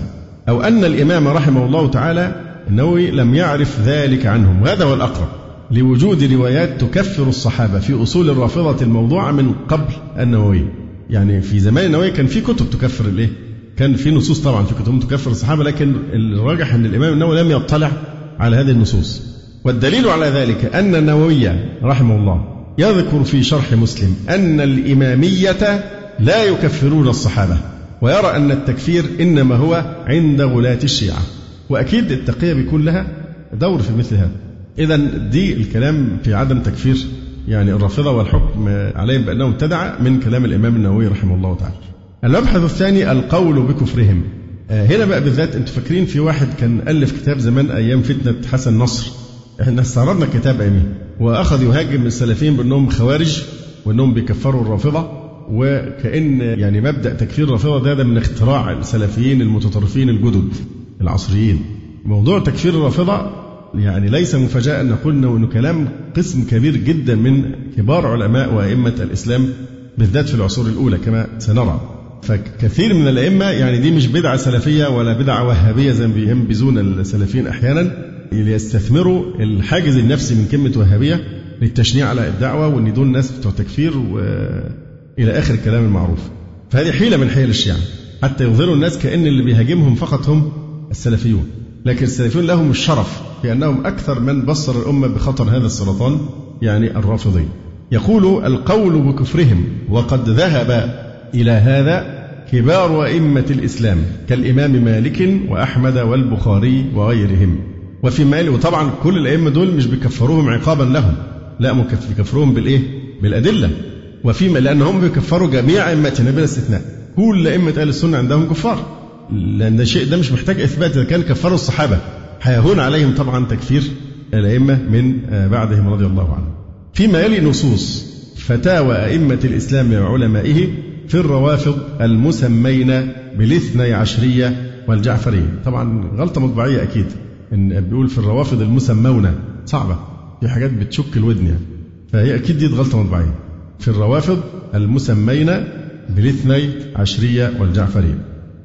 أو أن الإمام رحمه الله تعالى النووي لم يعرف ذلك عنهم. وهذا هو الأقرب لوجود روايات تكفر الصحابة في أصول الرافضة الموضوعة من قبل النووي. يعني في زمان النووي كان في كتب تكفر الإيه؟ كان في نصوص طبعا في كتب تكفر الصحابة لكن الراجح أن الإمام النووي لم يطلع على هذه النصوص. والدليل على ذلك أن النووي رحمه الله يذكر في شرح مسلم أن الإمامية لا يكفرون الصحابة ويرى أن التكفير إنما هو عند غلاة الشيعة. وأكيد التقية بيكون لها دور في مثل هذا إذا دي الكلام في عدم تكفير يعني الرافضة والحكم عليهم بأنهم ابتدع من كلام الإمام النووي رحمه الله تعالى. المبحث الثاني القول بكفرهم. آه، هنا بقى بالذات أنتوا فاكرين في واحد كان ألف كتاب زمان أيام فتنة حسن نصر. إحنا استعرضنا الكتاب أيامين وأخذ يهاجم السلفيين بأنهم خوارج وأنهم بيكفروا الرافضة وكأن يعني مبدأ تكفير الرافضة ده, ده من اختراع السلفيين المتطرفين الجدد العصريين. موضوع تكفير الرافضة يعني ليس مفاجأة أن نقول أنه كلام قسم كبير جدا من كبار علماء وأئمة الإسلام بالذات في العصور الأولى كما سنرى. فكثير من الأئمة يعني دي مش بدعة سلفية ولا بدعة وهابية زي ما بينبذون السلفيين أحيانا. ليستثمروا الحاجز النفسي من كلمة وهابية للتشنيع على الدعوة وأن دول ناس بتوع تكفير وإلى آخر الكلام المعروف. فهذه حيلة من حيل الشيعة. حتى يظهروا الناس كأن اللي بيهاجمهم فقط هم السلفيون. لكن السلفيون لهم الشرف في أنهم أكثر من بصر الأمة بخطر هذا السرطان يعني الرافضي يقول القول بكفرهم وقد ذهب إلى هذا كبار أئمة الإسلام كالإمام مالك وأحمد والبخاري وغيرهم. وفي مالك وطبعا كل الأئمة دول مش بيكفروهم عقابا لهم لا بيكفروهم بالإيه؟ بالأدلة. وفيما لأنهم بيكفروا جميع أئمتنا بلا استثناء كل أئمة أهل السنة عندهم كفار. لأن الشيء ده مش محتاج إثبات. إذا كان كفروا الصحابة هيهون عليهم طبعا تكفير الأئمة من بعدهم رضي الله عنهم. فيما يلي نصوص فتاوى أئمة الإسلام وعلمائه في الروافض المسمين بالاثني عشرية والجعفرية. طبعا غلطة مطبعية أكيد. إن بيقول في الروافض المسمون صعبة في حاجات بتشك الودن يعني. فهي أكيد دي غلطة مطبعية. في الروافض المسمين بالاثني عشرية والجعفرية.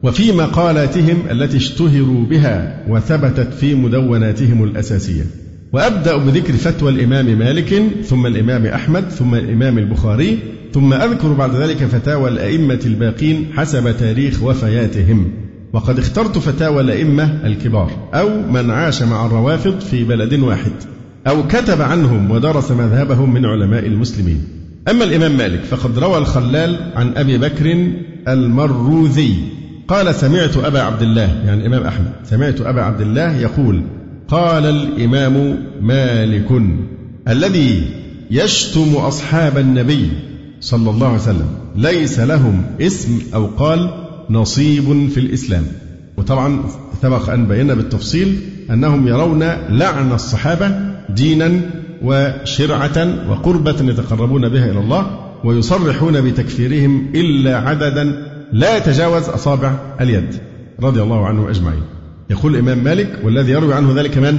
وفي مقالاتهم التي اشتهروا بها وثبتت في مدوناتهم الأساسية. وأبدأ بذكر فتوى الإمام مالك ثم الإمام أحمد ثم الإمام البخاري ثم أذكر بعد ذلك فتاوى الأئمة الباقين حسب تاريخ وفياتهم. وقد اخترت فتاوى الأئمة الكبار أو من عاش مع الروافض في بلد واحد أو كتب عنهم ودرس مذهبهم من علماء المسلمين. أما الإمام مالك فقد روى الخلال عن أبي بكر المروذي. قال سمعت أبا عبد الله يعني الإمام أحمد سمعت أبا عبد الله يقول قال الإمام مالك الذي يشتم أصحاب النبي صلى الله عليه وسلم ليس لهم اسم أو قال نصيب في الإسلام. وطبعا سبق أن بينا بالتفصيل أنهم يرون لعن الصحابة دينا وشرعة وقربة يتقربون بها إلى الله ويصرحون بتكفيرهم إلا عددا لا يتجاوز أصابع اليد رضي الله عنهم أجمعين. يقول الإمام مالك والذي يروي عنه ذلك من؟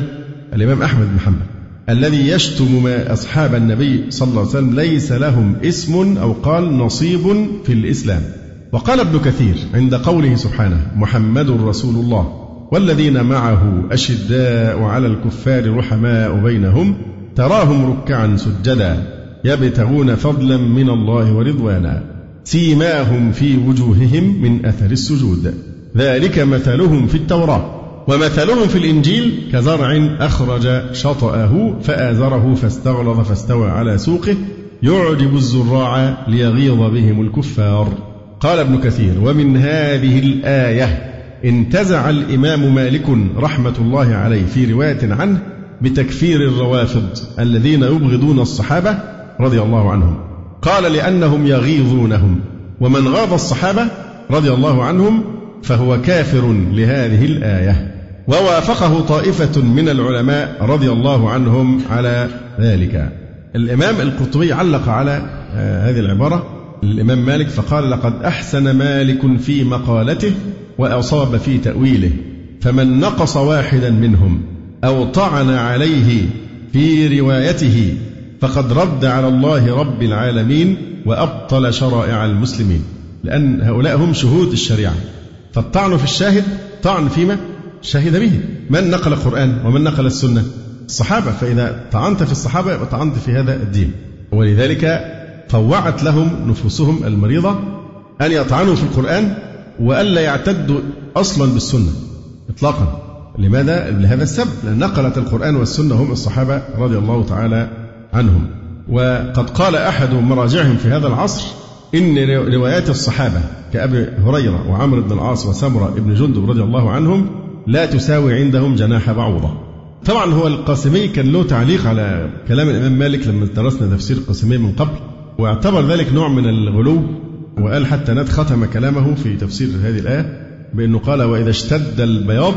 الإمام أحمد بن حنبل. الذي يشتم أصحاب النبي صلى الله عليه وسلم ليس لهم اسم أو قال نصيب في الإسلام. وقال ابن كثير عند قوله سبحانه محمد رسول الله والذين معه أشداء على الكفار رحماء بينهم تراهم ركعا سجدا يبتغون فضلا من الله ورضوانا سيماهم في وجوههم من أثر السجود. ذلك مثلهم في التوراة ومثلهم في الإنجيل كزرع أخرج شطأه فآزره فاستغلظ فاستوى على سوقه يعجب الزراع ليغيظ بهم الكفار. قال ابن كثير ومن هذه الآية انتزع الإمام مالك رحمة الله عليه في رواية عنه بتكفير الروافض الذين يبغضون الصحابة رضي الله عنهم. قال لأنهم يغيظونهم ومن غاض الصحابة رضي الله عنهم فهو كافر لهذه الآية. ووافقه طائفة من العلماء رضي الله عنهم على ذلك. الإمام القرطبي علق على آه، هذه العبارة الإمام مالك فقال لقد أحسن مالك في مقالته وأصاب في تأويله فمن نقص واحدا منهم أو طعن عليه في روايته فقد رد على الله رب العالمين وأبطل شرائع المسلمين لأن هؤلاء هم شهود الشريعة. فالطعن في الشاهد طعن فيما شهد به. من نقل القرآن ومن نقل السنة؟ الصحابة. فإذا طعنت في الصحابة يبقى طعنت في هذا الدين. ولذلك طوعت لهم نفوسهم المريضة أن يطعنوا في القرآن وألا يعتدوا أصلا بالسنة إطلاقا. لماذا؟ لهذا السبب لأن نقلت القرآن والسنة هم الصحابة رضي الله تعالى عنهم. وقد قال أحد مراجعهم في هذا العصر إن روايات الصحابة كأبي هريرة وعمرو بن العاص وسمرة بن جندب رضي الله عنهم لا تساوي عندهم جناح بعوضة. طبعا هو القاسمي كان له تعليق على كلام الإمام مالك لما درسنا تفسير القاسمي من قبل. واعتبر ذلك نوع من الغلو وقال حتى ناد ختم كلامه في تفسير هذه الآية بأنه قال وإذا اشتد البياض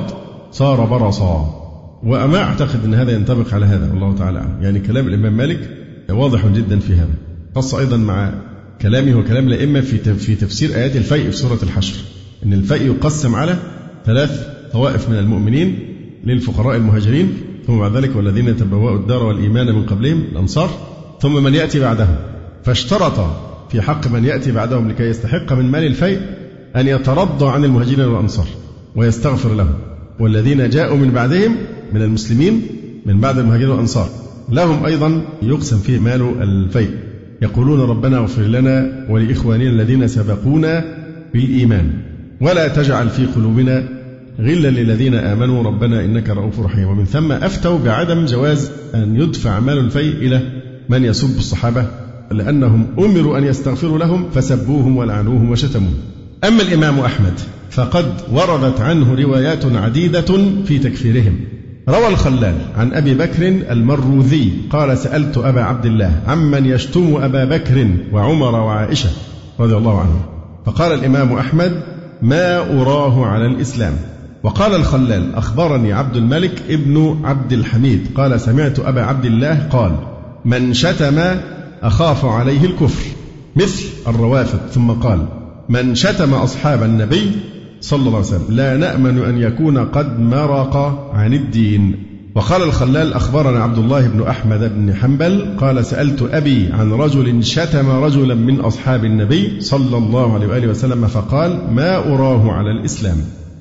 صار برصا. وما أعتقد أن هذا ينطبق على هذا والله تعالى يعني كلام الإمام مالك واضح جدا في هذا. خاصة أيضا مع كلامه وكلام الأئمة في في تفسير آيات الفيء في سورة الحشر. أن الفيء يقسم على ثلاث طوائف من المؤمنين للفقراء المهاجرين ثم بعد ذلك والذين تبوأوا الدار والإيمان من قبلهم الأنصار ثم من يأتي بعدهم. فاشترط في حق من يأتي بعدهم لكي يستحق من مال الفيء أن يترضى عن المهاجرين والأنصار ويستغفر لهم. والذين جاءوا من بعدهم من المسلمين من بعد المهاجرين والأنصار لهم أيضا يقسم فيه مال الفيء. يقولون ربنا اغفر لنا ولإخواننا الذين سبقونا بالإيمان. ولا تجعل في قلوبنا غلا للذين آمنوا. ربنا إنك رؤوف رحيم. ومن ثم أفتوا بعدم جواز أن يدفع مال الفيء إلى من يسب الصحابة لأنهم أمروا أن يستغفروا لهم فسبوهم ولعنوهم وشتموهم. أما الإمام أحمد فقد وردت عنه روايات عديدة في تكفيرهم. روى الخلال عن أبي بكر المروذي قال سألت أبا عبد الله عمن يشتم أبا بكر وعمر وعائشة رضي الله عنهم. فقال الإمام أحمد ما أراه على الإسلام. وقال الخلال أخبرني عبد الملك ابن عبد الحميد. قال سمعت أبا عبد الله قال من شتم أخاف عليه الكفر. مثل الروافض. ثم قال من شتم أصحاب النبي صلى الله عليه وسلم لا نأمن أن يكون قد مرق عن الدين. وقال الخلال أخبرنا عبد الله بن أحمد بن حنبل قال سألت أبي عن رجل شتم رجلا من أصحاب النبي صلى الله عليه وآله وسلم فقال ما أراه على الإسلام.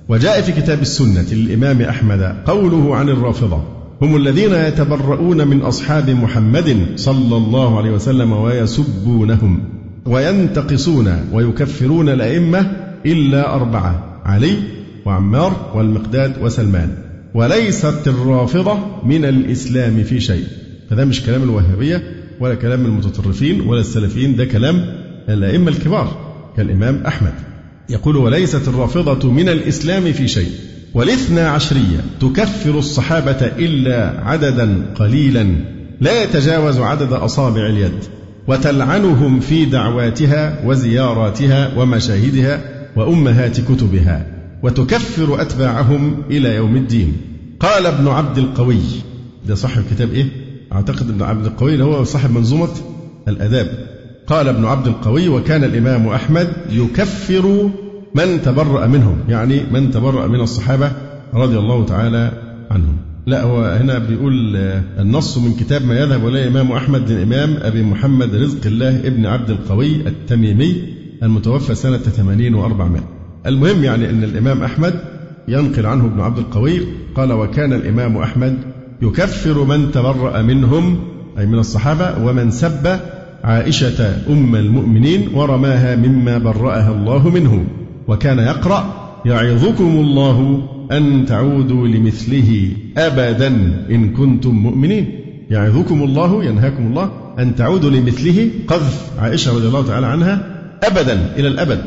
وجاء في كتاب السنة للإمام أحمد قوله عن الرافضة هم الذين يتبرؤون من أصحاب محمد صلى الله عليه وسلم ويسبونهم وينتقصون ويكفرون الأئمة إلا أربعة علي وعمار والمقداد وسلمان. وليست الرافضة من الإسلام في شيء. فده مش كلام الوهابية ولا كلام المتطرفين ولا السلفيين ده كلام الأئمة الكبار كالإمام أحمد. يقول وليست الرافضة من الإسلام في شيء. والاثنى عشرية تكفر الصحابة إلا عددا قليلا لا يتجاوز عدد أصابع اليد وتلعنهم في دعواتها وزياراتها ومشاهدها وأمهات كتبها وتكفر أتباعهم إلى يوم الدين قال ابن عبد القوي ده صاحب كتاب إيه؟ أعتقد ابن عبد القوي اللي هو صاحب منظومة الآداب قال ابن عبد القوي وكان الإمام أحمد يكفر من تبرأ منهم يعني من تبرأ من الصحابة رضي الله تعالى عنهم. لا هو هنا بيقول النص من كتاب ما يذهب إليه الإمام أحمد الإمام أبي محمد رزق الله ابن عبد القوي التميمي المتوفى سنة 80 و400 المهم يعني أن الإمام أحمد ينقل عنه ابن عبد القوي قال وكان الإمام أحمد يكفر من تبرأ منهم أي من الصحابة ومن سب عائشة أم المؤمنين ورماها مما برأها الله منه. وكان يقرأ يعظكم الله أن تعودوا لمثله أبدا إن كنتم مؤمنين. يعظكم الله ينهاكم الله أن تعودوا لمثله. قذف عائشة رضي الله تعالى عنها أبدا إلى الأبد.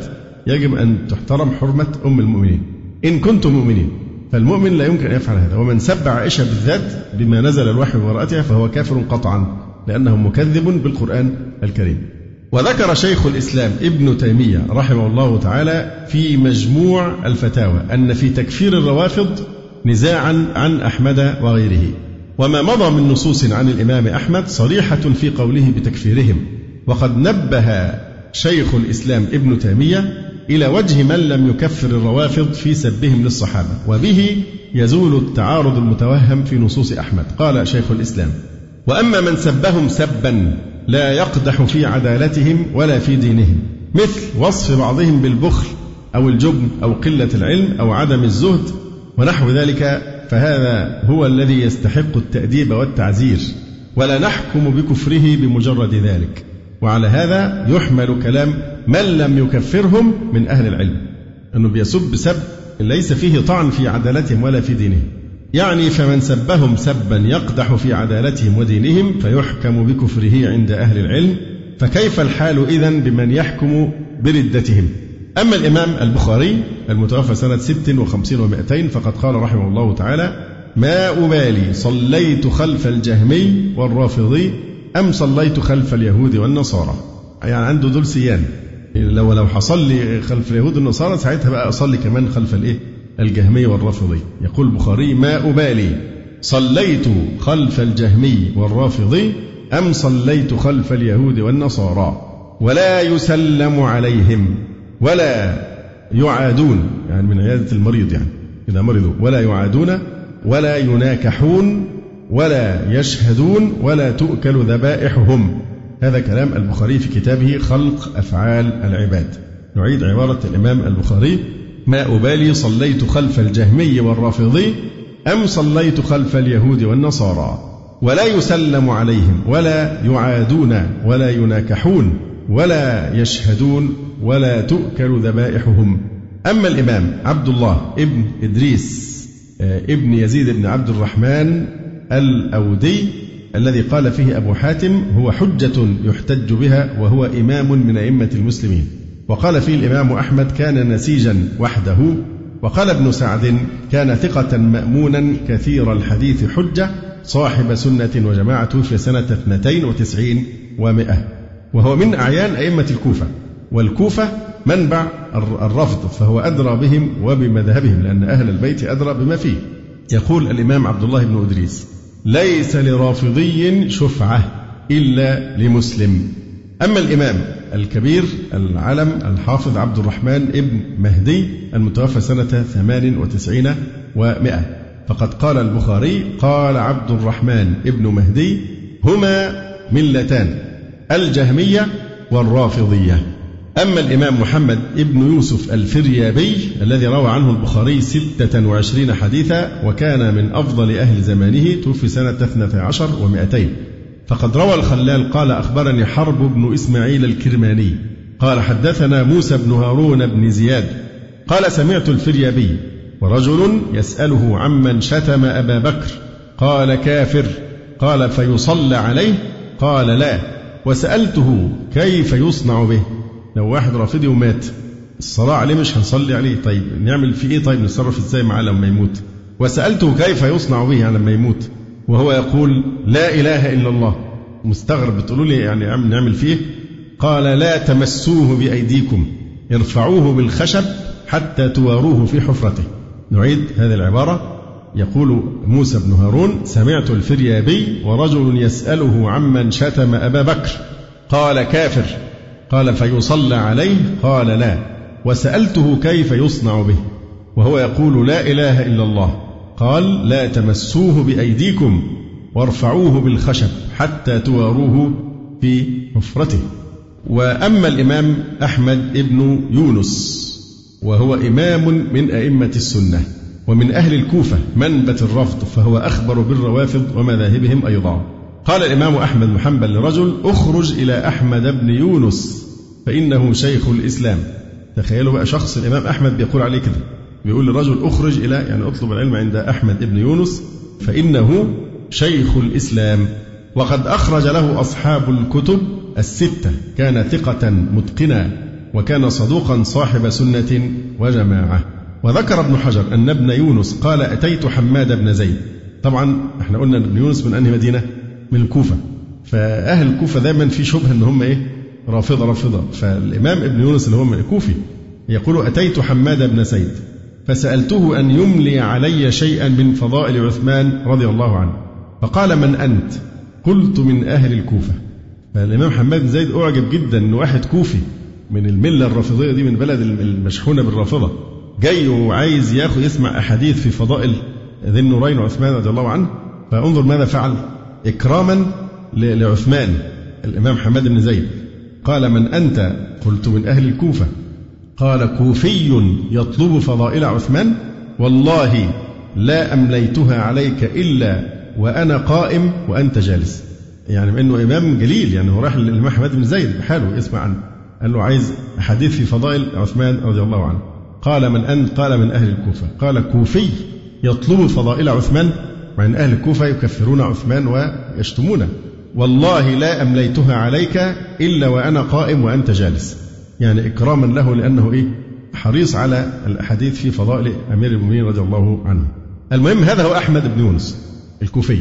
يجب أن تحترم حرمة أم المؤمنين. إن كنتم مؤمنين فالمؤمن لا يمكن أن يفعل هذا. ومن سب عائشة بالذات بما نزل الوحي بمرأتها فهو كافر قطعا لأنه مكذب بالقرآن الكريم. وذكر شيخ الإسلام ابن تيمية رحمه الله تعالى في مجموع الفتاوى أن في تكفير الروافض نزاعا عن أحمد وغيره. وما مضى من نصوص عن الإمام أحمد صريحة في قوله بتكفيرهم. وقد نبه شيخ الإسلام ابن تيمية إلى وجه من لم يكفر الروافض في سبهم للصحابة. وبه يزول التعارض المتوهم في نصوص أحمد. قال شيخ الإسلام وأما من سبهم سبا لا يقدح في عدالتهم ولا في دينهم. مثل وصف بعضهم بالبخل أو الجبن أو قلة العلم أو عدم الزهد ونحو ذلك فهذا هو الذي يستحق التأديب والتعزير. ولا نحكم بكفره بمجرد ذلك. وعلى هذا يحمل كلام من لم يكفرهم من أهل العلم. أنه بيسب سب ليس فيه طعن في عدالتهم ولا في دينهم. يعني فمن سبهم سبا يقدح في عدالتهم ودينهم فيحكم بكفره عند أهل العلم فكيف الحال إذا بمن يحكم بردتهم؟ أما الإمام البخاري المتوفى سنة ست وخمسين ومائتين فقد قال رحمه الله تعالى ما أبالي صليت خلف الجهمي والرافضي أم صليت خلف اليهود والنصارى؟ يعني عنده دول سيان. لو لو حصل لي خلف اليهود والنصارى ساعتها بقى أصلي كمان خلف الإيه؟ الجهمي والرافضي. يقول البخاري ما أبالي صليت خلف الجهمي والرافضي أم صليت خلف اليهود والنصارى؟ ولا يسلم عليهم ولا يعادون. يعني من عيادة المريض يعني إذا مرضوا. ولا يعادون ولا يناكحون ولا يشهدون ولا تؤكل ذبائحهم. هذا كلام البخاري في كتابه خلق أفعال العباد. نعيد عبارة الإمام البخاري ما أبالي صليت خلف الجهمي والرافضي أم صليت خلف اليهود والنصارى ولا يسلم عليهم ولا يعادون ولا يناكحون ولا يشهدون ولا تؤكل ذبائحهم. أما الإمام عبد الله ابن إدريس آه، ابن يزيد بن عبد الرحمن الأودي الذي قال فيه أبو حاتم هو حجة يحتج بها وهو إمام من أئمة المسلمين. وقال فيه الإمام أحمد كان نسيجا وحده وقال ابن سعد كان ثقة مأمونا كثير الحديث حجة صاحب سنة وجماعة في سنة 92 ومائة وهو من أعيان أئمة الكوفة والكوفة منبع الرفض فهو أدرى بهم وبمذهبهم لأن أهل البيت أدرى بما فيه. يقول الإمام عبد الله بن إدريس ليس لرافضي شفعة إلا لمسلم. أما الإمام الكبير العلم الحافظ عبد الرحمن ابن مهدي المتوفى سنة 98 و100 فقد قال البخاري قال عبد الرحمن ابن مهدي هما ملتان الجهمية والرافضية. أما الإمام محمد ابن يوسف الفريابي الذي روى عنه البخاري ستة وعشرين حديثا وكان من أفضل أهل زمانه توفي سنة اثنتي عشر ومائتين. فقد روى الخلال قال أخبرني حرب بن إسماعيل الكرماني. قال حدثنا موسى بن هارون بن زياد. قال سمعت الفريابي ورجل يسأله عمن شتم أبا بكر. قال كافر. قال فيصلى عليه؟ قال لا. وسألته كيف يصنع به؟ لو واحد رافضي ومات. الصلاة عليه مش هنصلي عليه؟ طيب نعمل في إيه؟ طيب نتصرف إزاي معاه لما يموت؟ وسألته كيف يصنع به يعني لما يموت؟ وهو يقول لا إله إلا الله. مستغرب بتقولوا لي يعني نعمل فيه؟ قال لا تمسوه بأيديكم ارفعوه بالخشب حتى تواروه في حفرته. نعيد هذه العبارة. يقول موسى بن هارون سمعت الفريابي ورجل يسأله عمن شتم أبا بكر. قال كافر. قال فيصلى عليه؟ قال لا. وسألته كيف يصنع به؟ وهو يقول لا إله إلا الله. قال لا تمسوه بأيديكم وارفعوه بالخشب حتى تواروه في حفرته. وأما الإمام أحمد بن يونس وهو إمام من أئمة السنة ومن أهل الكوفة منبت الرفض فهو أخبر بالروافض ومذاهبهم أيضا. قال الإمام أحمد بن حنبل لرجل اخرج إلى أحمد بن يونس فإنه شيخ الإسلام. تخيلوا بقى شخص الإمام أحمد بيقول عليه كده. بيقول للرجل أخرج إلى يعني اطلب العلم عند أحمد بن يونس فإنه شيخ الإسلام. وقد أخرج له أصحاب الكتب الستة كان ثقة متقنا وكان صدوقا صاحب سنة وجماعة. وذكر ابن حجر أن ابن يونس قال أتيت حماد بن زيد. طبعا إحنا قلنا ابن يونس من أنهي مدينة؟ من الكوفة. فأهل الكوفة دايما في شبهة أن هم إيه؟ رافضة رافضة. فالإمام ابن يونس اللي هو كوفي يقول أتيت حماد بن زيد. فسألته أن يملي علي شيئا من فضائل عثمان رضي الله عنه. فقال من أنت؟ قلت من أهل الكوفة. فالإمام حماد بن زيد أعجب جدا أن واحد كوفي من الملة الرافضية دي من بلد المشحونة بالرافضة. جاي وعايز ياخذ يسمع أحاديث في فضائل ذي النورين عثمان رضي الله عنه. فأنظر ماذا فعل. إكراما لعثمان الإمام حماد بن زيد. قال من أنت؟ قلت من أهل الكوفة. قال كوفي يطلب فضائل عثمان والله لا أمليتها عليك إلا وأنا قائم وأنت جالس. يعني بأنه إمام جليل يعني هو راح للإمام بن زيد بحاله يسمع عنه قال له عايز حديث في فضائل عثمان رضي الله عنه. قال من أنت قال من أهل الكوفة قال كوفي يطلب فضائل عثمان مع أن أهل الكوفة يكفرون عثمان ويشتمونه. والله لا أمليتها عليك إلا وأنا قائم وأنت جالس. يعني إكراما له لأنه إيه؟ حريص على الأحاديث في فضائل أمير المؤمنين رضي الله عنه. المهم هذا هو أحمد بن يونس الكوفي.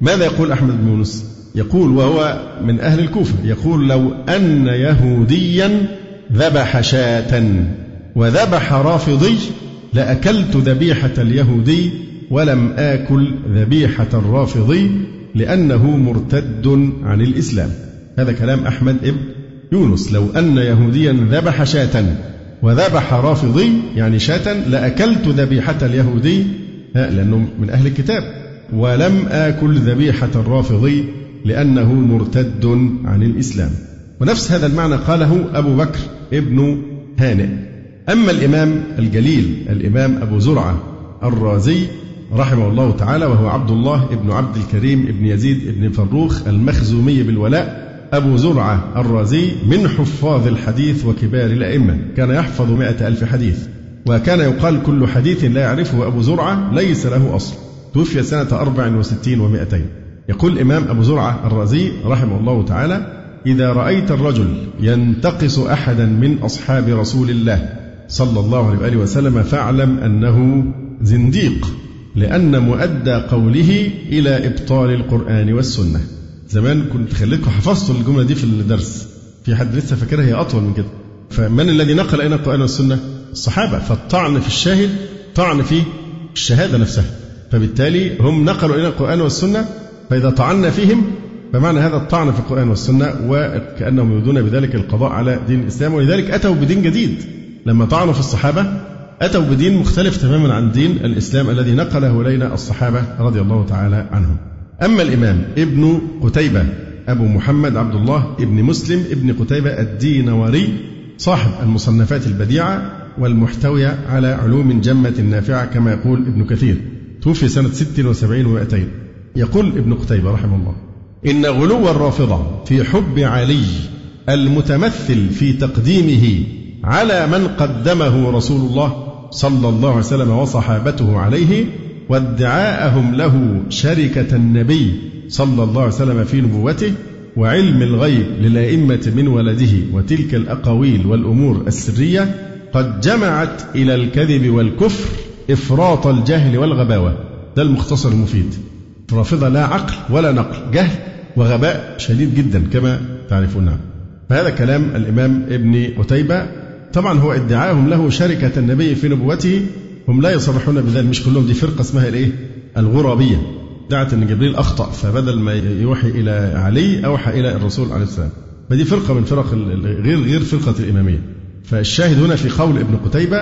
ماذا يقول أحمد بن يونس؟ يقول وهو من أهل الكوفة يقول لو أن يهوديا ذبح شاة وذبح رافضي لأكلت ذبيحة اليهودي ولم آكل ذبيحة الرافضي لأنه مرتد عن الإسلام. هذا كلام أحمد ابن يونس لو أن يهوديا ذبح شاة وذبح رافضي يعني شاة لأكلت ذبيحة اليهودي لأنه من أهل الكتاب. ولم آكل ذبيحة الرافضي لأنه مرتد عن الإسلام. ونفس هذا المعنى قاله أبو بكر ابن هانئ. أما الإمام الجليل الإمام أبو زرعة الرازي رحمه الله تعالى وهو عبد الله ابن عبد الكريم ابن يزيد ابن فروخ المخزومي بالولاء أبو زرعة الرازي من حفاظ الحديث وكبار الأئمة. كان يحفظ مائة ألف حديث. وكان يقال كل حديث لا يعرفه أبو زرعة ليس له أصل. توفي سنة أربع وستين ومائتين يقول الإمام أبو زرعة الرازي رحمه الله تعالى إذا رأيت الرجل ينتقص أحدا من أصحاب رسول الله صلى الله عليه وآله وسلم فاعلم أنه زنديق لأن مؤدى قوله إلى إبطال القرآن والسنة. زمان كنت خليتكم حفظتوا الجملة دي في الدرس. في حد لسه فاكرها؟ هي أطول من كده. فمن الذي نقل إلينا القرآن والسنة؟ الصحابة. فالطعن في الشاهد طعن في الشهادة نفسها. فبالتالي هم نقلوا إلى القرآن والسنة فإذا طعنا فيهم فمعنى هذا الطعن في القرآن والسنة وكأنهم يريدون بذلك القضاء على دين الإسلام. ولذلك أتوا بدين جديد. لما طعنوا في الصحابة أتوا بدين مختلف تماما عن دين الإسلام الذي نقله إلينا الصحابة رضي الله تعالى عنهم. أما الإمام ابن قتيبة أبو محمد عبد الله ابن مسلم ابن قتيبة الدينوري صاحب المصنفات البديعة والمحتوية على علوم جمة نافعة كما يقول ابن كثير توفي سنة 76 و200 يقول ابن قتيبة رحمه الله إن غلو الرافضة في حب علي المتمثل في تقديمه على من قدمه رسول الله صلى الله عليه وسلم وصحابته عليه وادعاءهم له شركة النبي صلى الله عليه وسلم في نبوته وعلم الغيب للأئمة من ولده وتلك الأقاويل والأمور السرية قد جمعت إلى الكذب والكفر إفراط الجهل والغباوة. ده المختصر المفيد. رافضة لا عقل ولا نقل جهل وغباء شديد جدا كما تعرفون. فهذا كلام الإمام ابن قتيبة طبعا هو ادعاهم له شركة النبي في نبوته هم لا يصرحون بذلك مش كلهم دي فرقة اسمها الإيه؟ الغرابية. دعت إن جبريل أخطأ فبدل ما يوحي إلى علي أوحى إلى الرسول عليه السلام. فدي فرقة من فرق غير غير فرقة الإمامية. فالشاهد هنا في قول ابن قتيبة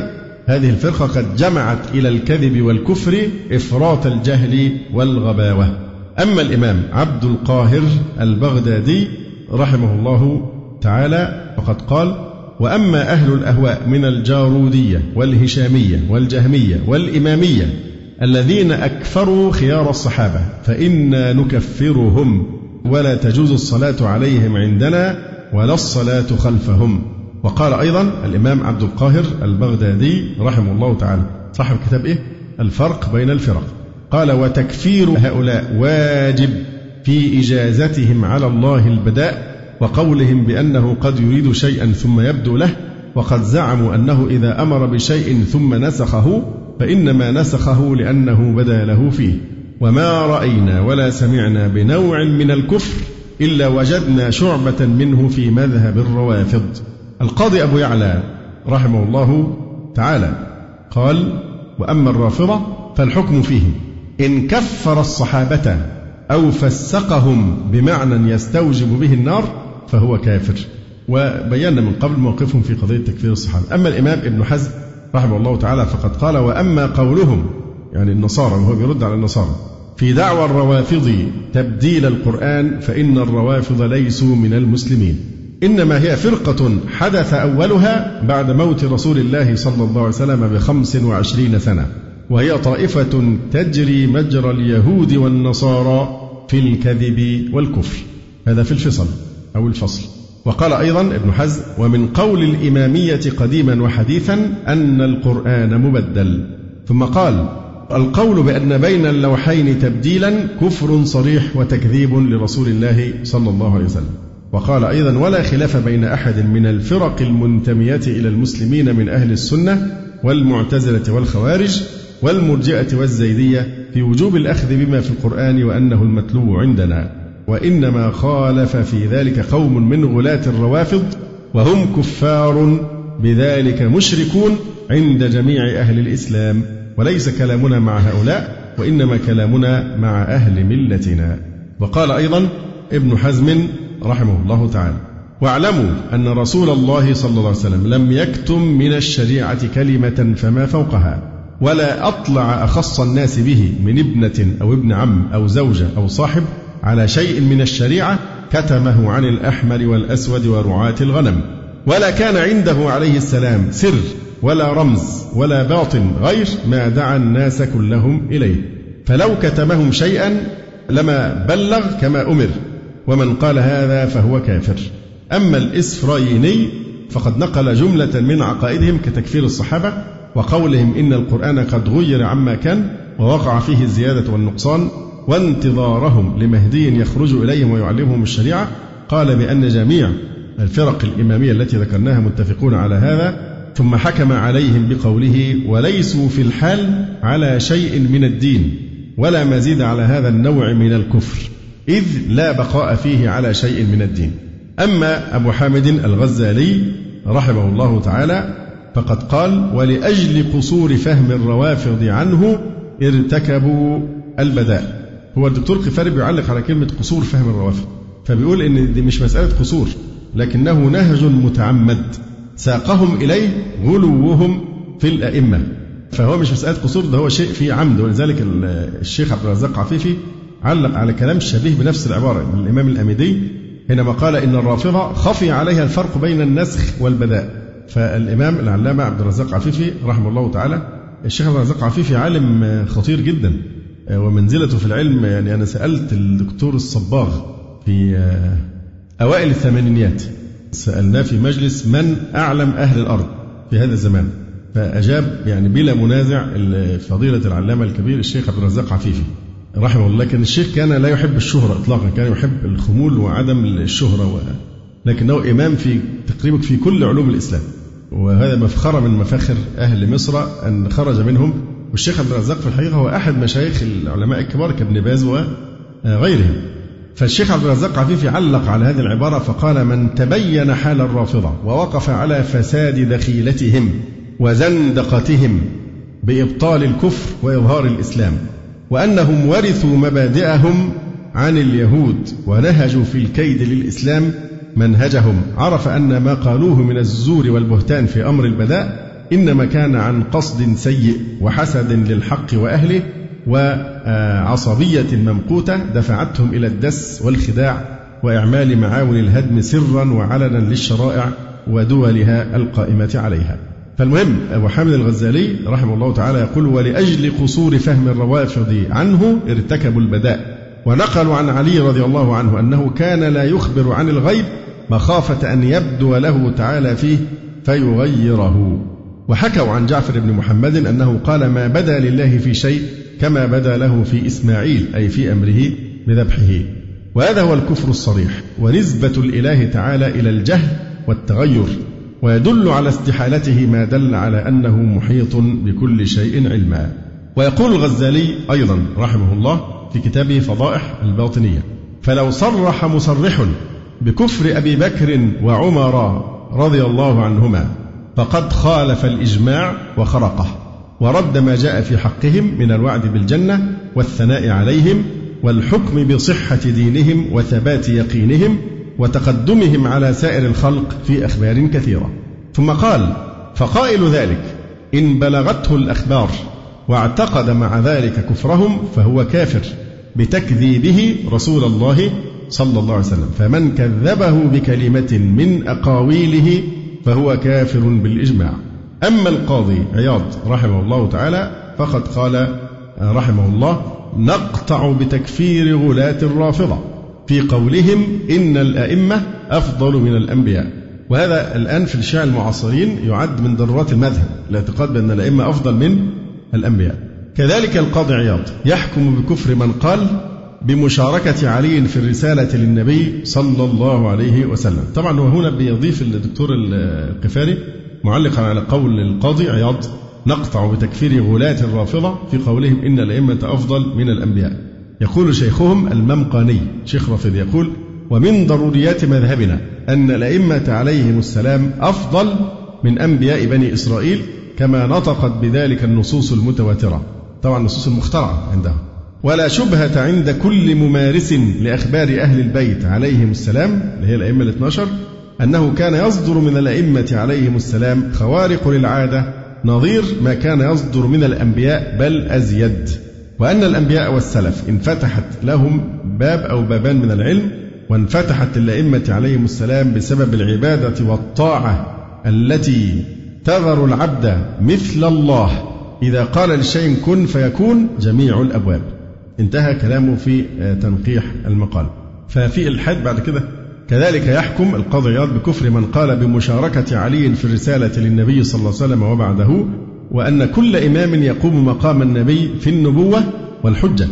هذه الفرقة قد جمعت إلى الكذب والكفر إفراط الجهل والغباوة. أما الإمام عبد القاهر البغدادي رحمه الله تعالى فقد قال وأما أهل الأهواء من الجارودية والهشامية والجهمية والإمامية الذين أكفروا خيار الصحابة فإنا نكفرهم ولا تجوز الصلاة عليهم عندنا ولا الصلاة خلفهم وقال أيضا الإمام عبد القاهر البغدادي رحمه الله تعالى صاحب كتاب إيه؟ الفرق بين الفرق قال وتكفير هؤلاء واجب في إجازتهم على الله البداء وقولهم بأنه قد يريد شيئا ثم يبدو له وقد زعموا أنه إذا أمر بشيء ثم نسخه فإنما نسخه لأنه بدا له فيه. وما رأينا ولا سمعنا بنوع من الكفر إلا وجدنا شعبة منه في مذهب الروافض. القاضي أبو يعلى رحمه الله تعالى قال وأما الرافضة فالحكم فيهم. إن كفر الصحابة أو فسقهم بمعنى يستوجب به النار فهو كافر. وبينا من قبل موقفهم في قضية تكفير الصحابة. أما الإمام ابن حزم رحمه الله تعالى فقد قال وأما قولهم يعني النصارى وهو بيرد على النصارى في دعوى الروافض تبديل القرآن فإن الروافض ليسوا من المسلمين. إنما هي فرقة حدث أولها بعد موت رسول الله صلى الله عليه وسلم بخمس وعشرين سنة وهي طائفة تجري مجرى اليهود والنصارى في الكذب والكفر. هذا في الفصل. أو الفصل. وقال أيضا ابن حزم ومن قول الإمامية قديما وحديثا أن القرآن مبدل. ثم قال القول بأن بين اللوحين تبديلا كفر صريح وتكذيب لرسول الله صلى الله عليه وسلم. وقال أيضا ولا خلاف بين أحد من الفرق المنتمية إلى المسلمين من أهل السنة والمعتزلة والخوارج والمرجئة والزيدية في وجوب الأخذ بما في القرآن وأنه المتلو عندنا. وإنما خالف في ذلك قوم من غلاة الروافض وهم كفار بذلك مشركون عند جميع أهل الإسلام. وليس كلامنا مع هؤلاء وإنما كلامنا مع أهل ملتنا. وقال أيضا ابن حزم رحمه الله تعالى واعلموا أن رسول الله صلى الله عليه وسلم لم يكتم من الشريعة كلمة فما فوقها ولا أطلع أخص الناس به من ابنة أو ابن عم أو زوجة أو صاحب على شيء من الشريعة كتمه عن الأحمر والأسود ورعاة الغنم. ولا كان عنده عليه السلام سر ولا رمز ولا باطن غير ما دعا الناس كلهم إليه. فلو كتمهم شيئا لما بلغ كما أمر ومن قال هذا فهو كافر. أما الإسفرايني فقد نقل جملة من عقائدهم كتكفير الصحابة وقولهم إن القرآن قد غير عما كان ووقع فيه الزيادة والنقصان. وانتظارهم لمهدي يخرج إليهم ويعلمهم الشريعة. قال بأن جميع الفرق الإمامية التي ذكرناها متفقون على هذا ثم حكم عليهم بقوله وليسوا في الحال على شيء من الدين ولا مزيد على هذا النوع من الكفر إذ لا بقاء فيه على شيء من الدين. أما أبو حامد الغزالي رحمه الله تعالى فقد قال ولأجل قصور فهم الروافض عنه ارتكبوا البداء هو الدكتور قفاري بيعلق على كلمة قصور فهم الروافض. فبيقول إن دي مش مسألة قصور لكنه نهج متعمد. ساقهم إليه غلوهم في الأئمة. فهو مش مسألة قصور ده هو شيء فيه عمد. ولذلك الشيخ عبد الرزاق عفيفي علق على كلام شبيه بنفس العبارة من الإمام الأميدي حينما قال إن الرافضة خفي عليها الفرق بين النسخ والبداء. فالإمام العلامة عبد الرزاق عفيفي رحمه الله تعالى الشيخ عبد الرزاق عفيفي عالم خطير جدا. ومنزلته في العلم يعني أنا سألت الدكتور الصباغ في أوائل الثمانينيات. سألناه في مجلس من أعلم أهل الأرض في هذا الزمان. فأجاب يعني بلا منازع فضيلة العلامة الكبير الشيخ عبد الرزاق عفيفي. رحمه الله لكن الشيخ كان لا يحب الشهرة إطلاقا كان يحب الخمول وعدم الشهرة و... لكنه إمام في تقريبا في كل علوم الإسلام. وهذا مفخرة من مفاخر أهل مصر أن خرج منهم والشيخ عبد الرزاق في الحقيقة هو أحد مشايخ العلماء الكبار كابن باز وغيرهم. فالشيخ عبد الرزاق عفيفي علق على هذه العبارة فقال من تبين حال الرافضة ووقف على فساد دخيلتهم وزندقتهم بإبطال الكفر وإظهار الإسلام وأنهم ورثوا مبادئهم عن اليهود ونهجوا في الكيد للإسلام منهجهم عرف أن ما قالوه من الزور والبهتان في أمر البداء إنما كان عن قصد سيء وحسد للحق وأهله وعصبية ممقوتة دفعتهم إلى الدس والخداع وإعمال معاون الهدم سرا وعلنا للشرائع ودولها القائمة عليها. فالمهم أبو حامد الغزالي رحمه الله تعالى يقول ولأجل قصور فهم الروافض عنه ارتكبوا البداء ونقلوا عن علي رضي الله عنه أنه كان لا يخبر عن الغيب مخافة أن يبدو له تعالى فيه فيغيره. وحكوا عن جعفر بن محمد أنه قال ما بدا لله في شيء كما بدا له في إسماعيل أي في أمره بذبحه. وهذا هو الكفر الصريح ونسبة الإله تعالى إلى الجهل والتغير ويدل على استحالته ما دل على أنه محيط بكل شيء علما. ويقول الغزالي أيضا رحمه الله في كتابه فضائح الباطنية فلو صرح مصرح بكفر أبي بكر وعمر رضي الله عنهما فقد خالف الإجماع وخرقه ورد ما جاء في حقهم من الوعد بالجنة والثناء عليهم والحكم بصحة دينهم وثبات يقينهم وتقدمهم على سائر الخلق في أخبار كثيرة. ثم قال فقائل ذلك إن بلغته الأخبار واعتقد مع ذلك كفرهم فهو كافر بتكذيبه رسول الله صلى الله عليه وسلم فمن كذبه بكلمة من أقاويله فهو كافر بالإجماع. أما القاضي عياض رحمه الله تعالى فقد قال رحمه الله نقطع بتكفير غلاة الرافضة. في قولهم إن الأئمة أفضل من الأنبياء. وهذا الآن في الشيعة المعاصرين يعد من ضرورات المذهب الاعتقاد بأن الأئمة أفضل من الأنبياء. كذلك القاضي عياض يحكم بكفر من قال بمشاركة علي في الرسالة للنبي صلى الله عليه وسلم. طبعا هو هنا بيضيف الدكتور القفاري معلقا على قول القاضي عياض نقطع بتكفير غلاة الرافضة في قولهم إن الأئمة أفضل من الأنبياء. يقول شيخهم الممقاني شيخ رافض يقول ومن ضروريات مذهبنا أن الأئمة عليهم السلام أفضل من أنبياء بني إسرائيل كما نطقت بذلك النصوص المتواترة. طبعا النصوص المخترعة عندهم. ولا شبهة عند كل ممارس لأخبار أهل البيت عليهم السلام اللي هي الأئمة الاثنى عشر أنه كان يصدر من الأئمة عليهم السلام خوارق للعادة نظير ما كان يصدر من الأنبياء بل أزيد. وأن الأنبياء والسلف انفتحت لهم باب أو بابان من العلم وانفتحت للأئمة عليهم السلام بسبب العبادة والطاعة التي تذر العبد مثل الله. إذا قال للشيء كن فيكون جميع الأبواب. انتهى كلامه في تنقيح المقال. ففي الحد بعد كده كذلك يحكم القاضي عياض بكفر من قال بمشاركة علي في الرسالة للنبي صلى الله عليه وسلم وبعده وأن كل إمام يقوم مقام النبي في النبوة والحجة.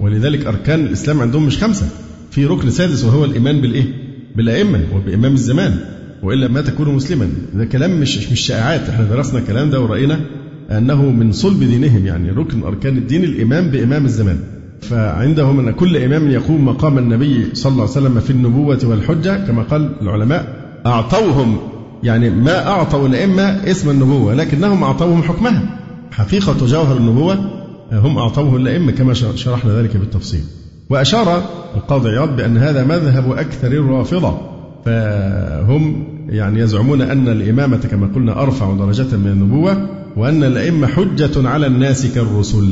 ولذلك أركان الإسلام عندهم مش خمسة. في ركن سادس وهو الإيمان بالإيه؟ بالأئمة وبإمام الزمان وإلا ما تكون مسلما. ده كلام مش مش شائعات. إحنا درسنا الكلام ده ورأينا أنه من صلب دينهم يعني ركن أركان الدين الإمام بإمام الزمان. فعندهم أن كل إمام يقوم مقام النبي صلى الله عليه وسلم في النبوة والحجة كما قال العلماء أعطوهم. يعني ما أعطوا الأئمة اسم النبوة لكنهم أعطوهم حكمها. حقيقة جوهر النبوة هم أعطوه الأئمة كما شرحنا ذلك بالتفصيل. وأشار القاضي عياض بأن هذا مذهب أكثر الرافضة. فهم يعني يزعمون أن الإمامة كما قلنا أرفع درجة من النبوة وأن الأئمة حجة على الناس كالرسل.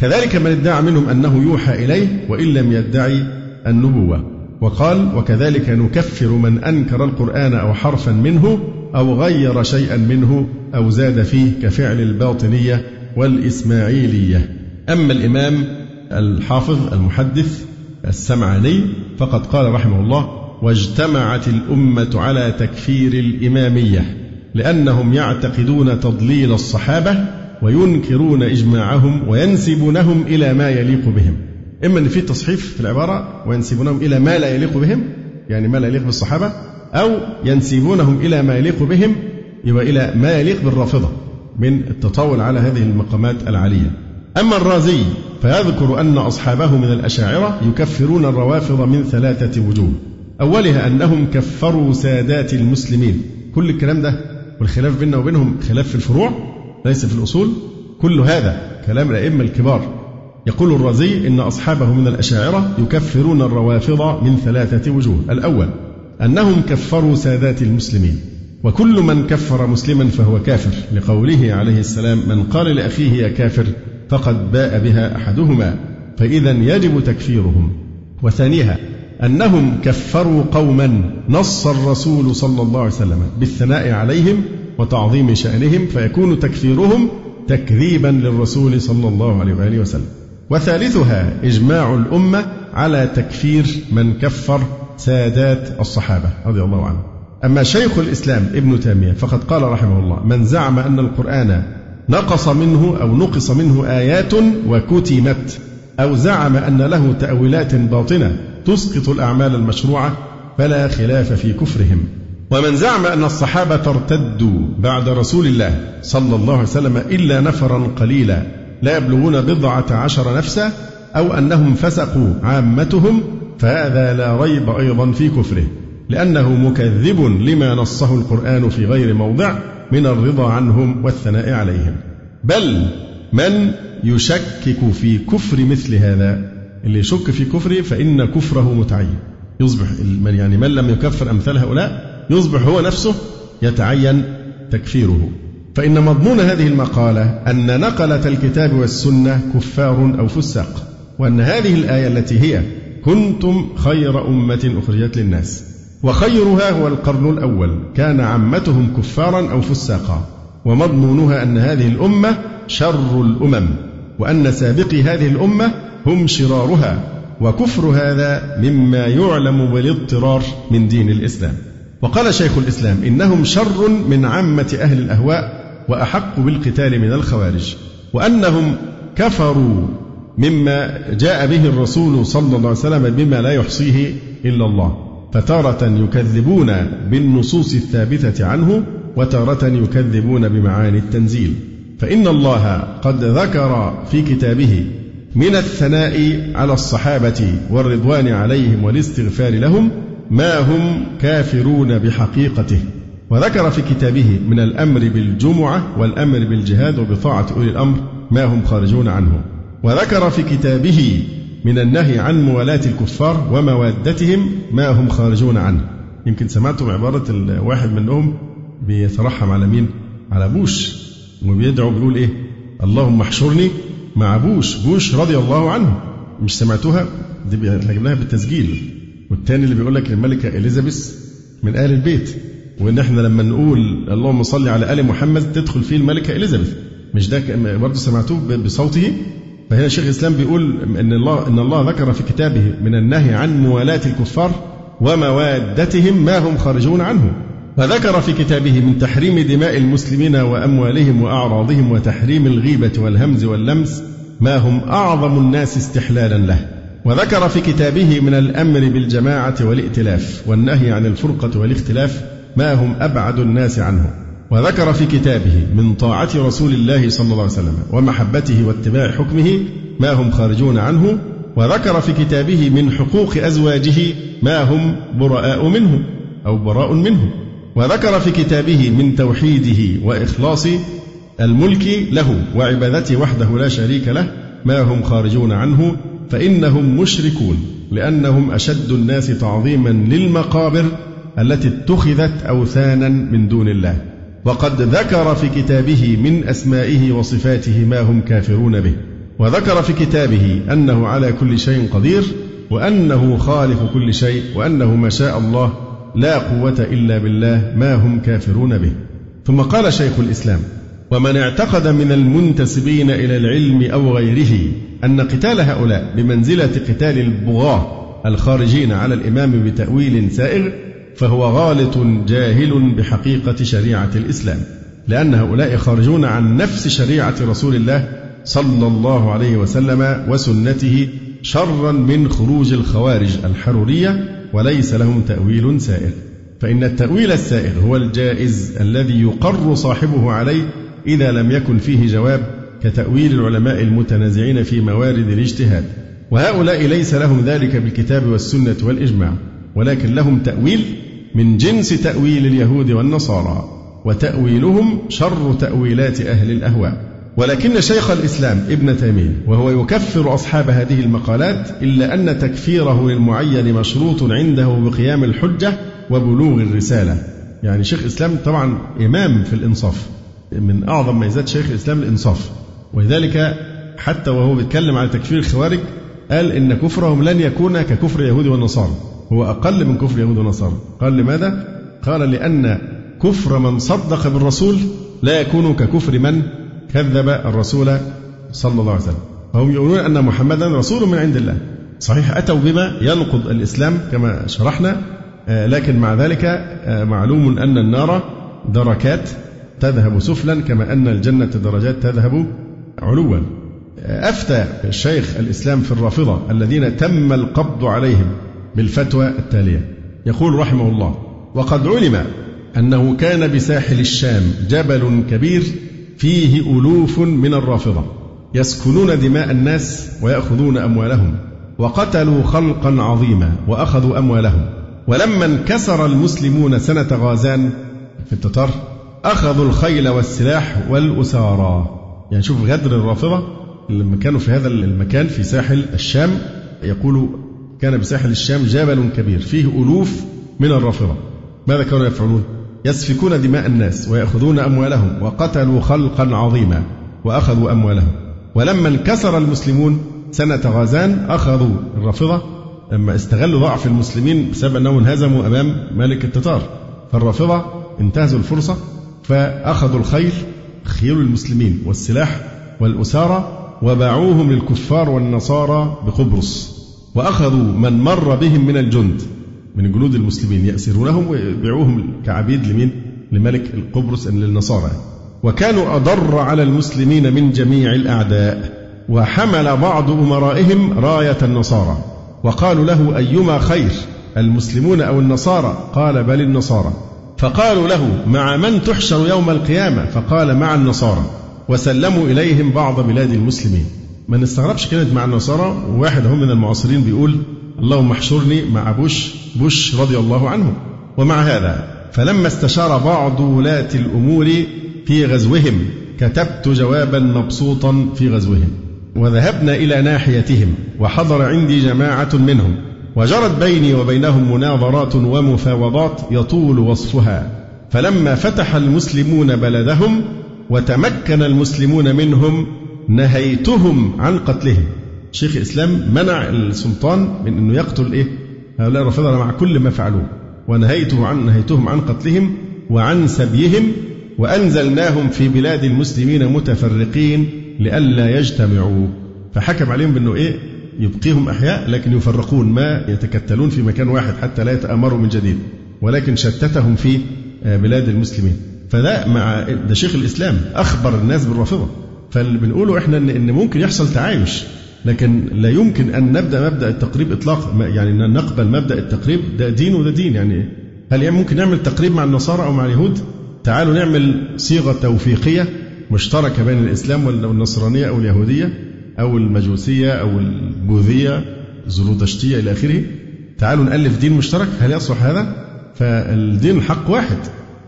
كذلك من ادعى منهم أنه يوحى إليه وإن لم يدعي النبوة. وقال وكذلك نكفر من أنكر القرآن أو حرفا منه أو غير شيئا منه أو زاد فيه كفعل الباطنية والإسماعيلية. أما الإمام الحافظ المحدث السمعاني فقد قال رحمه الله واجتمعت الأمة على تكفير الإمامية لأنهم يعتقدون تضليل الصحابة وينكرون إجماعهم وينسبونهم إلى ما يليق بهم. إما أن في تصحيف في العبارة وينسبونهم إلى ما لا يليق بهم يعني ما لا يليق بالصحابة أو ينسبونهم إلى ما يليق بهم يبقى إلى ما يليق بالرافضة من التطاول على هذه المقامات العالية. أما الرازي فيذكر أن أصحابه من الأشاعرة يكفرون الروافض من ثلاثة وجوه. أولها أنهم كفروا سادات المسلمين. كل الكلام ده والخلاف بيننا وبينهم خلاف في الفروع. ليس في الأصول. كل هذا كلام الأئمة الكبار. يقول الرازي إن أصحابه من الأشاعرة يكفرون الروافض من ثلاثة وجوه. الأول أنهم كفروا سادات المسلمين. وكل من كفر مسلما فهو كافر. لقوله عليه السلام من قال لأخيه يا كافر فقد باء بها أحدهما. فإذا يجب تكفيرهم. وثانيها أنهم كفروا قوما نص الرسول صلى الله عليه وسلم بالثناء عليهم وتعظيم شأنهم فيكون تكفيرهم تكذيبا للرسول صلى الله عليه وآله وسلم. وثالثها إجماع الأمة على تكفير من كفر سادات الصحابة رضي الله عنهم. أما شيخ الإسلام ابن تيمية فقد قال رحمه الله من زعم أن القرآن نقص منه أو نقص منه آيات وكتمت أو زعم أن له تأويلات باطنة تسقط الأعمال المشروعة فلا خلاف في كفرهم. ومن زعم أن الصحابة ارتدوا بعد رسول الله صلى الله عليه وسلم إلا نفرا قليلا لا يبلغون بضعة عشر نفسا أو أنهم فسقوا عامتهم فهذا لا ريب أيضا في كفره لأنه مكذب لما نصه القرآن في غير موضع من الرضا عنهم والثناء عليهم. بل من يشكك في كفر مثل هذا اللي يشك في كفره فإن كفره متعين. يصبح من يعني من لم يكفر أمثال هؤلاء يصبح هو نفسه يتعين تكفيره. فإن مضمون هذه المقالة أن نقلة الكتاب والسنة كفار أو فساق وأن هذه الآية التي هي كنتم خير أمة أخرجت للناس وخيرها هو القرن الأول كان عمتهم كفارا أو فساقا ومضمونها أن هذه الأمة شر الأمم وأن سابقي هذه الأمة هم شرارها وكفر هذا مما يعلم بالاضطرار من دين الإسلام. وقال شيخ الإسلام إنهم شر من عامة أهل الأهواء وأحق بالقتال من الخوارج وأنهم كفروا مما جاء به الرسول صلى الله عليه وسلم بما لا يحصيه إلا الله فتارة يكذبون بالنصوص الثابتة عنه وتارة يكذبون بمعاني التنزيل. فإن الله قد ذكر في كتابه من الثناء على الصحابة والرضوان عليهم والاستغفار لهم ما هم كافرون بحقيقته. وذكر في كتابه من الأمر بالجمعة والأمر بالجهاد وبطاعة أولي الأمر ما هم خارجون عنه. وذكر في كتابه من النهي عن موالاة الكفار وموادتهم ما هم خارجون عنه. يمكن سمعتم عبارة واحد منهم بيترحم على مين؟ على بوش. وبيدعو بيقول إيه؟ اللهم احشرني مع بوش. بوش رضي الله عنه. مش سمعتوها؟ دي جبناها بالتسجيل. والتاني اللي بيقول لك الملكة إليزابيث من آل البيت وإن إحنا لما نقول اللهم صل على آل محمد تدخل فيه الملكة إليزابيث. مش ده برضه سمعتوه بصوته؟ فهنا شيخ الإسلام بيقول إن الله إن الله ذكر في كتابه من النهي عن موالاة الكفار وموادتهم ما هم خارجون عنه. فذكر في كتابه من تحريم دماء المسلمين وأموالهم وأعراضهم وتحريم الغيبة والهمز واللمس ما هم أعظم الناس استحلالا له. وذكر في كتابه من الأمر بالجماعة والائتلاف والنهي عن الفرقة والاختلاف ما هم أبعد الناس عنه. وذكر في كتابه من طاعة رسول الله صلى الله عليه وسلم ومحبته واتباع حكمه ما هم خارجون عنه. وذكر في كتابه من حقوق أزواجه ما هم براء منه أو براء منه. وذكر في كتابه من توحيده وإخلاص الملك له وعبادته وحده لا شريك له ما هم خارجون عنه. فإنهم مشركون لأنهم أشد الناس تعظيما للمقابر التي اتخذت أوثانا من دون الله. وقد ذكر في كتابه من أسمائه وصفاته ما هم كافرون به. وذكر في كتابه أنه على كل شيء قدير وأنه خالق كل شيء وأنه ما شاء الله لا قوة إلا بالله ما هم كافرون به. ثم قال شيخ الإسلام ومن اعتقد من المنتسبين إلى العلم أو غيره أن قتال هؤلاء بمنزلة قتال البغاة الخارجين على الإمام بتأويل سائغ فهو غالط جاهل بحقيقة شريعة الإسلام لأن هؤلاء خارجون عن نفس شريعة رسول الله صلى الله عليه وسلم وسنته شرا من خروج الخوارج الحرورية وليس لهم تأويل سائغ. فإن التأويل السائغ هو الجائز الذي يقر صاحبه عليه إذا لم يكن فيه جواب كتأويل العلماء المتنازعين في موارد الاجتهاد. وهؤلاء ليس لهم ذلك بالكتاب والسنة والإجماع ولكن لهم تأويل من جنس تأويل اليهود والنصارى وتأويلهم شر تأويلات أهل الأهواء. ولكن شيخ الإسلام ابن تيمية وهو يكفر أصحاب هذه المقالات إلا أن تكفيره للمعين مشروط عنده بقيام الحجة وبلوغ الرسالة. يعني شيخ الإسلام طبعا إمام في الإنصاف من أعظم ميزات شيخ الإسلام الإنصاف. ولذلك حتى وهو بيتكلم على تكفير الخوارج قال إن كفرهم لن يكون ككفر اليهود والنصارى. هو أقل من كفر اليهود والنصارى. قال لماذا؟ قال لأن كفر من صدق بالرسول لا يكون ككفر من كذب الرسول صلى الله عليه وسلم. فهم يقولون أن محمدا رسول من عند الله. صحيح أتوا بما ينقض الإسلام كما شرحنا آه، لكن مع ذلك آه، معلوم أن النار دركات تذهب سفلا كما أن الجنة درجات تذهب علوا. أفتى الشيخ الإسلام في الرافضة الذين تم القبض عليهم بالفتوى التالية. يقول رحمه الله وقد علم أنه كان بساحل الشام جبل كبير فيه ألوف من الرافضة يسكنون دماء الناس ويأخذون أموالهم وقتلوا خلقا عظيما وأخذوا أموالهم ولما انكسر المسلمون سنة غازان في التتار أخذوا الخيل والسلاح والأسارى يعني شوف غدر الرافضة لما كانوا في هذا المكان في ساحل الشام يقول كان بساحل الشام جبل كبير فيه ألوف من الرافضة. ماذا كانوا يفعلون؟ يسفكون دماء الناس ويأخذون أموالهم وقتلوا خلقا عظيما وأخذوا أموالهم. ولما انكسر المسلمون سنة غزان أخذوا الرافضة لما استغلوا ضعف المسلمين بسبب أنهم انهزموا أمام ملك التتار. فالرافضة انتهزوا الفرصة فأخذوا الخيل خيول المسلمين والسلاح والأسارة وباعوهم للكفار والنصارى بقبرص. وأخذوا من مر بهم من الجند. من جنود المسلمين يأسرونهم ويبيعوهم كعبيد لمين؟ لملك القبرص للنصارى. وكانوا أضر على المسلمين من جميع الأعداء. وحمل بعض أمرائهم راية النصارى. وقالوا له أيما خير المسلمون أو النصارى؟ قال بل النصارى. فقالوا له مع من تحشر يوم القيامة؟ فقال مع النصارى. وسلموا إليهم بعض بلاد المسلمين. ما نستغربش كلمة مع النصارى وواحد هم من المعاصرين بيقول اللهم احشرني مع بوش بوش رضي الله عنه. ومع هذا فلما استشار بعض ولاة الأمور في غزوهم كتبت جوابا مبسوطا في غزوهم. وذهبنا إلى ناحيتهم وحضر عندي جماعة منهم. وجرت بيني وبينهم مناظرات ومفاوضات يطول وصفها. فلما فتح المسلمون بلدهم وتمكن المسلمون منهم نهيتهم عن قتلهم. شيخ الإسلام منع السلطان من أنه يقتل إيه؟ هؤلاء الرافضة مع كل ما فعلوه. ونهيته عن نهيتهم عن قتلهم وعن سبيهم وأنزلناهم في بلاد المسلمين متفرقين لئلا يجتمعوا. فحكم عليهم بأنه إيه؟ يبقيهم أحياء لكن يفرقون ما يتكتلون في مكان واحد حتى لا يتآمروا من جديد ولكن شتتهم في آه، بلاد المسلمين. فده مع ده شيخ الإسلام أخبر الناس بالرافضة. فاللي بنقوله إحنا إن ممكن يحصل تعايش لكن لا يمكن أن نبدأ مبدأ التقريب إطلاقا يعني أن نقبل مبدأ التقريب ده دين وده دين. يعني هل يعني ممكن نعمل تقريب مع النصارى أو مع اليهود؟ تعالوا نعمل صيغة توفيقية مشتركة بين الإسلام والنصرانية أو اليهودية. أو المجوسية أو البوذية زرودشتية إلى آخره. تعالوا نألف دين مشترك. هل يصلح هذا؟ فالدين الحق واحد.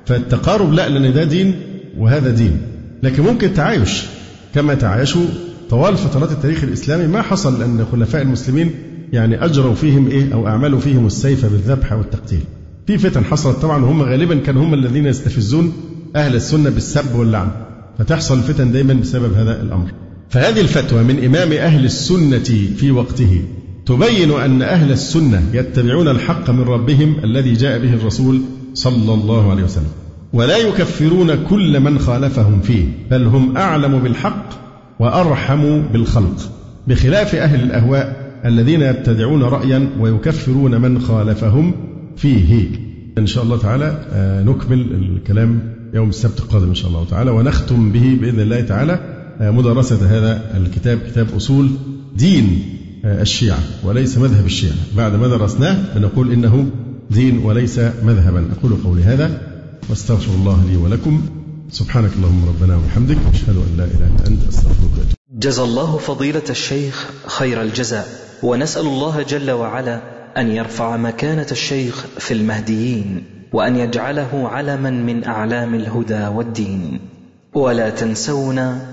فالتقارب لا لأن ده دين وهذا دين. لكن ممكن تعايش كما تعايشوا طوال فترات التاريخ الإسلامي. ما حصل أن خلفاء المسلمين يعني أجروا فيهم إيه أو أعملوا فيهم السيف بالذبح والتقتيل. في فتن حصلت طبعا وهم غالبا كانوا هم الذين يستفزون أهل السنة بالسب واللعن. فتحصل الفتن دائما بسبب هذا الأمر. فهذه الفتوى من إمام أهل السنة في وقته تبين أن أهل السنة يتبعون الحق من ربهم الذي جاء به الرسول صلى الله عليه وسلم ولا يكفرون كل من خالفهم فيه بل هم أعلم بالحق وأرحم بالخلق بخلاف أهل الأهواء الذين يبتدعون رأيا ويكفرون من خالفهم فيه. إن شاء الله تعالى آه، نكمل الكلام يوم السبت القادم إن شاء الله تعالى ونختم به بإذن الله تعالى. مدرسة هذا الكتاب كتاب أصول دين آه، الشيعة وليس مذهب الشيعة. بعد ما درسناه بنقول إنه دين وليس مذهبا. أقول قولي هذا واستغفر الله لي ولكم. سبحانك اللهم ربنا وبحمدك. أشهد أن لا إله إلا أنت أستغفرك جزى الله فضيلة الشيخ خير الجزاء. ونسأل الله جل وعلا أن يرفع مكانة الشيخ في المهديين وأن يجعله علما من أعلام الهدى والدين. ولا تنسونا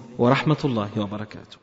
ورحمة الله وبركاته.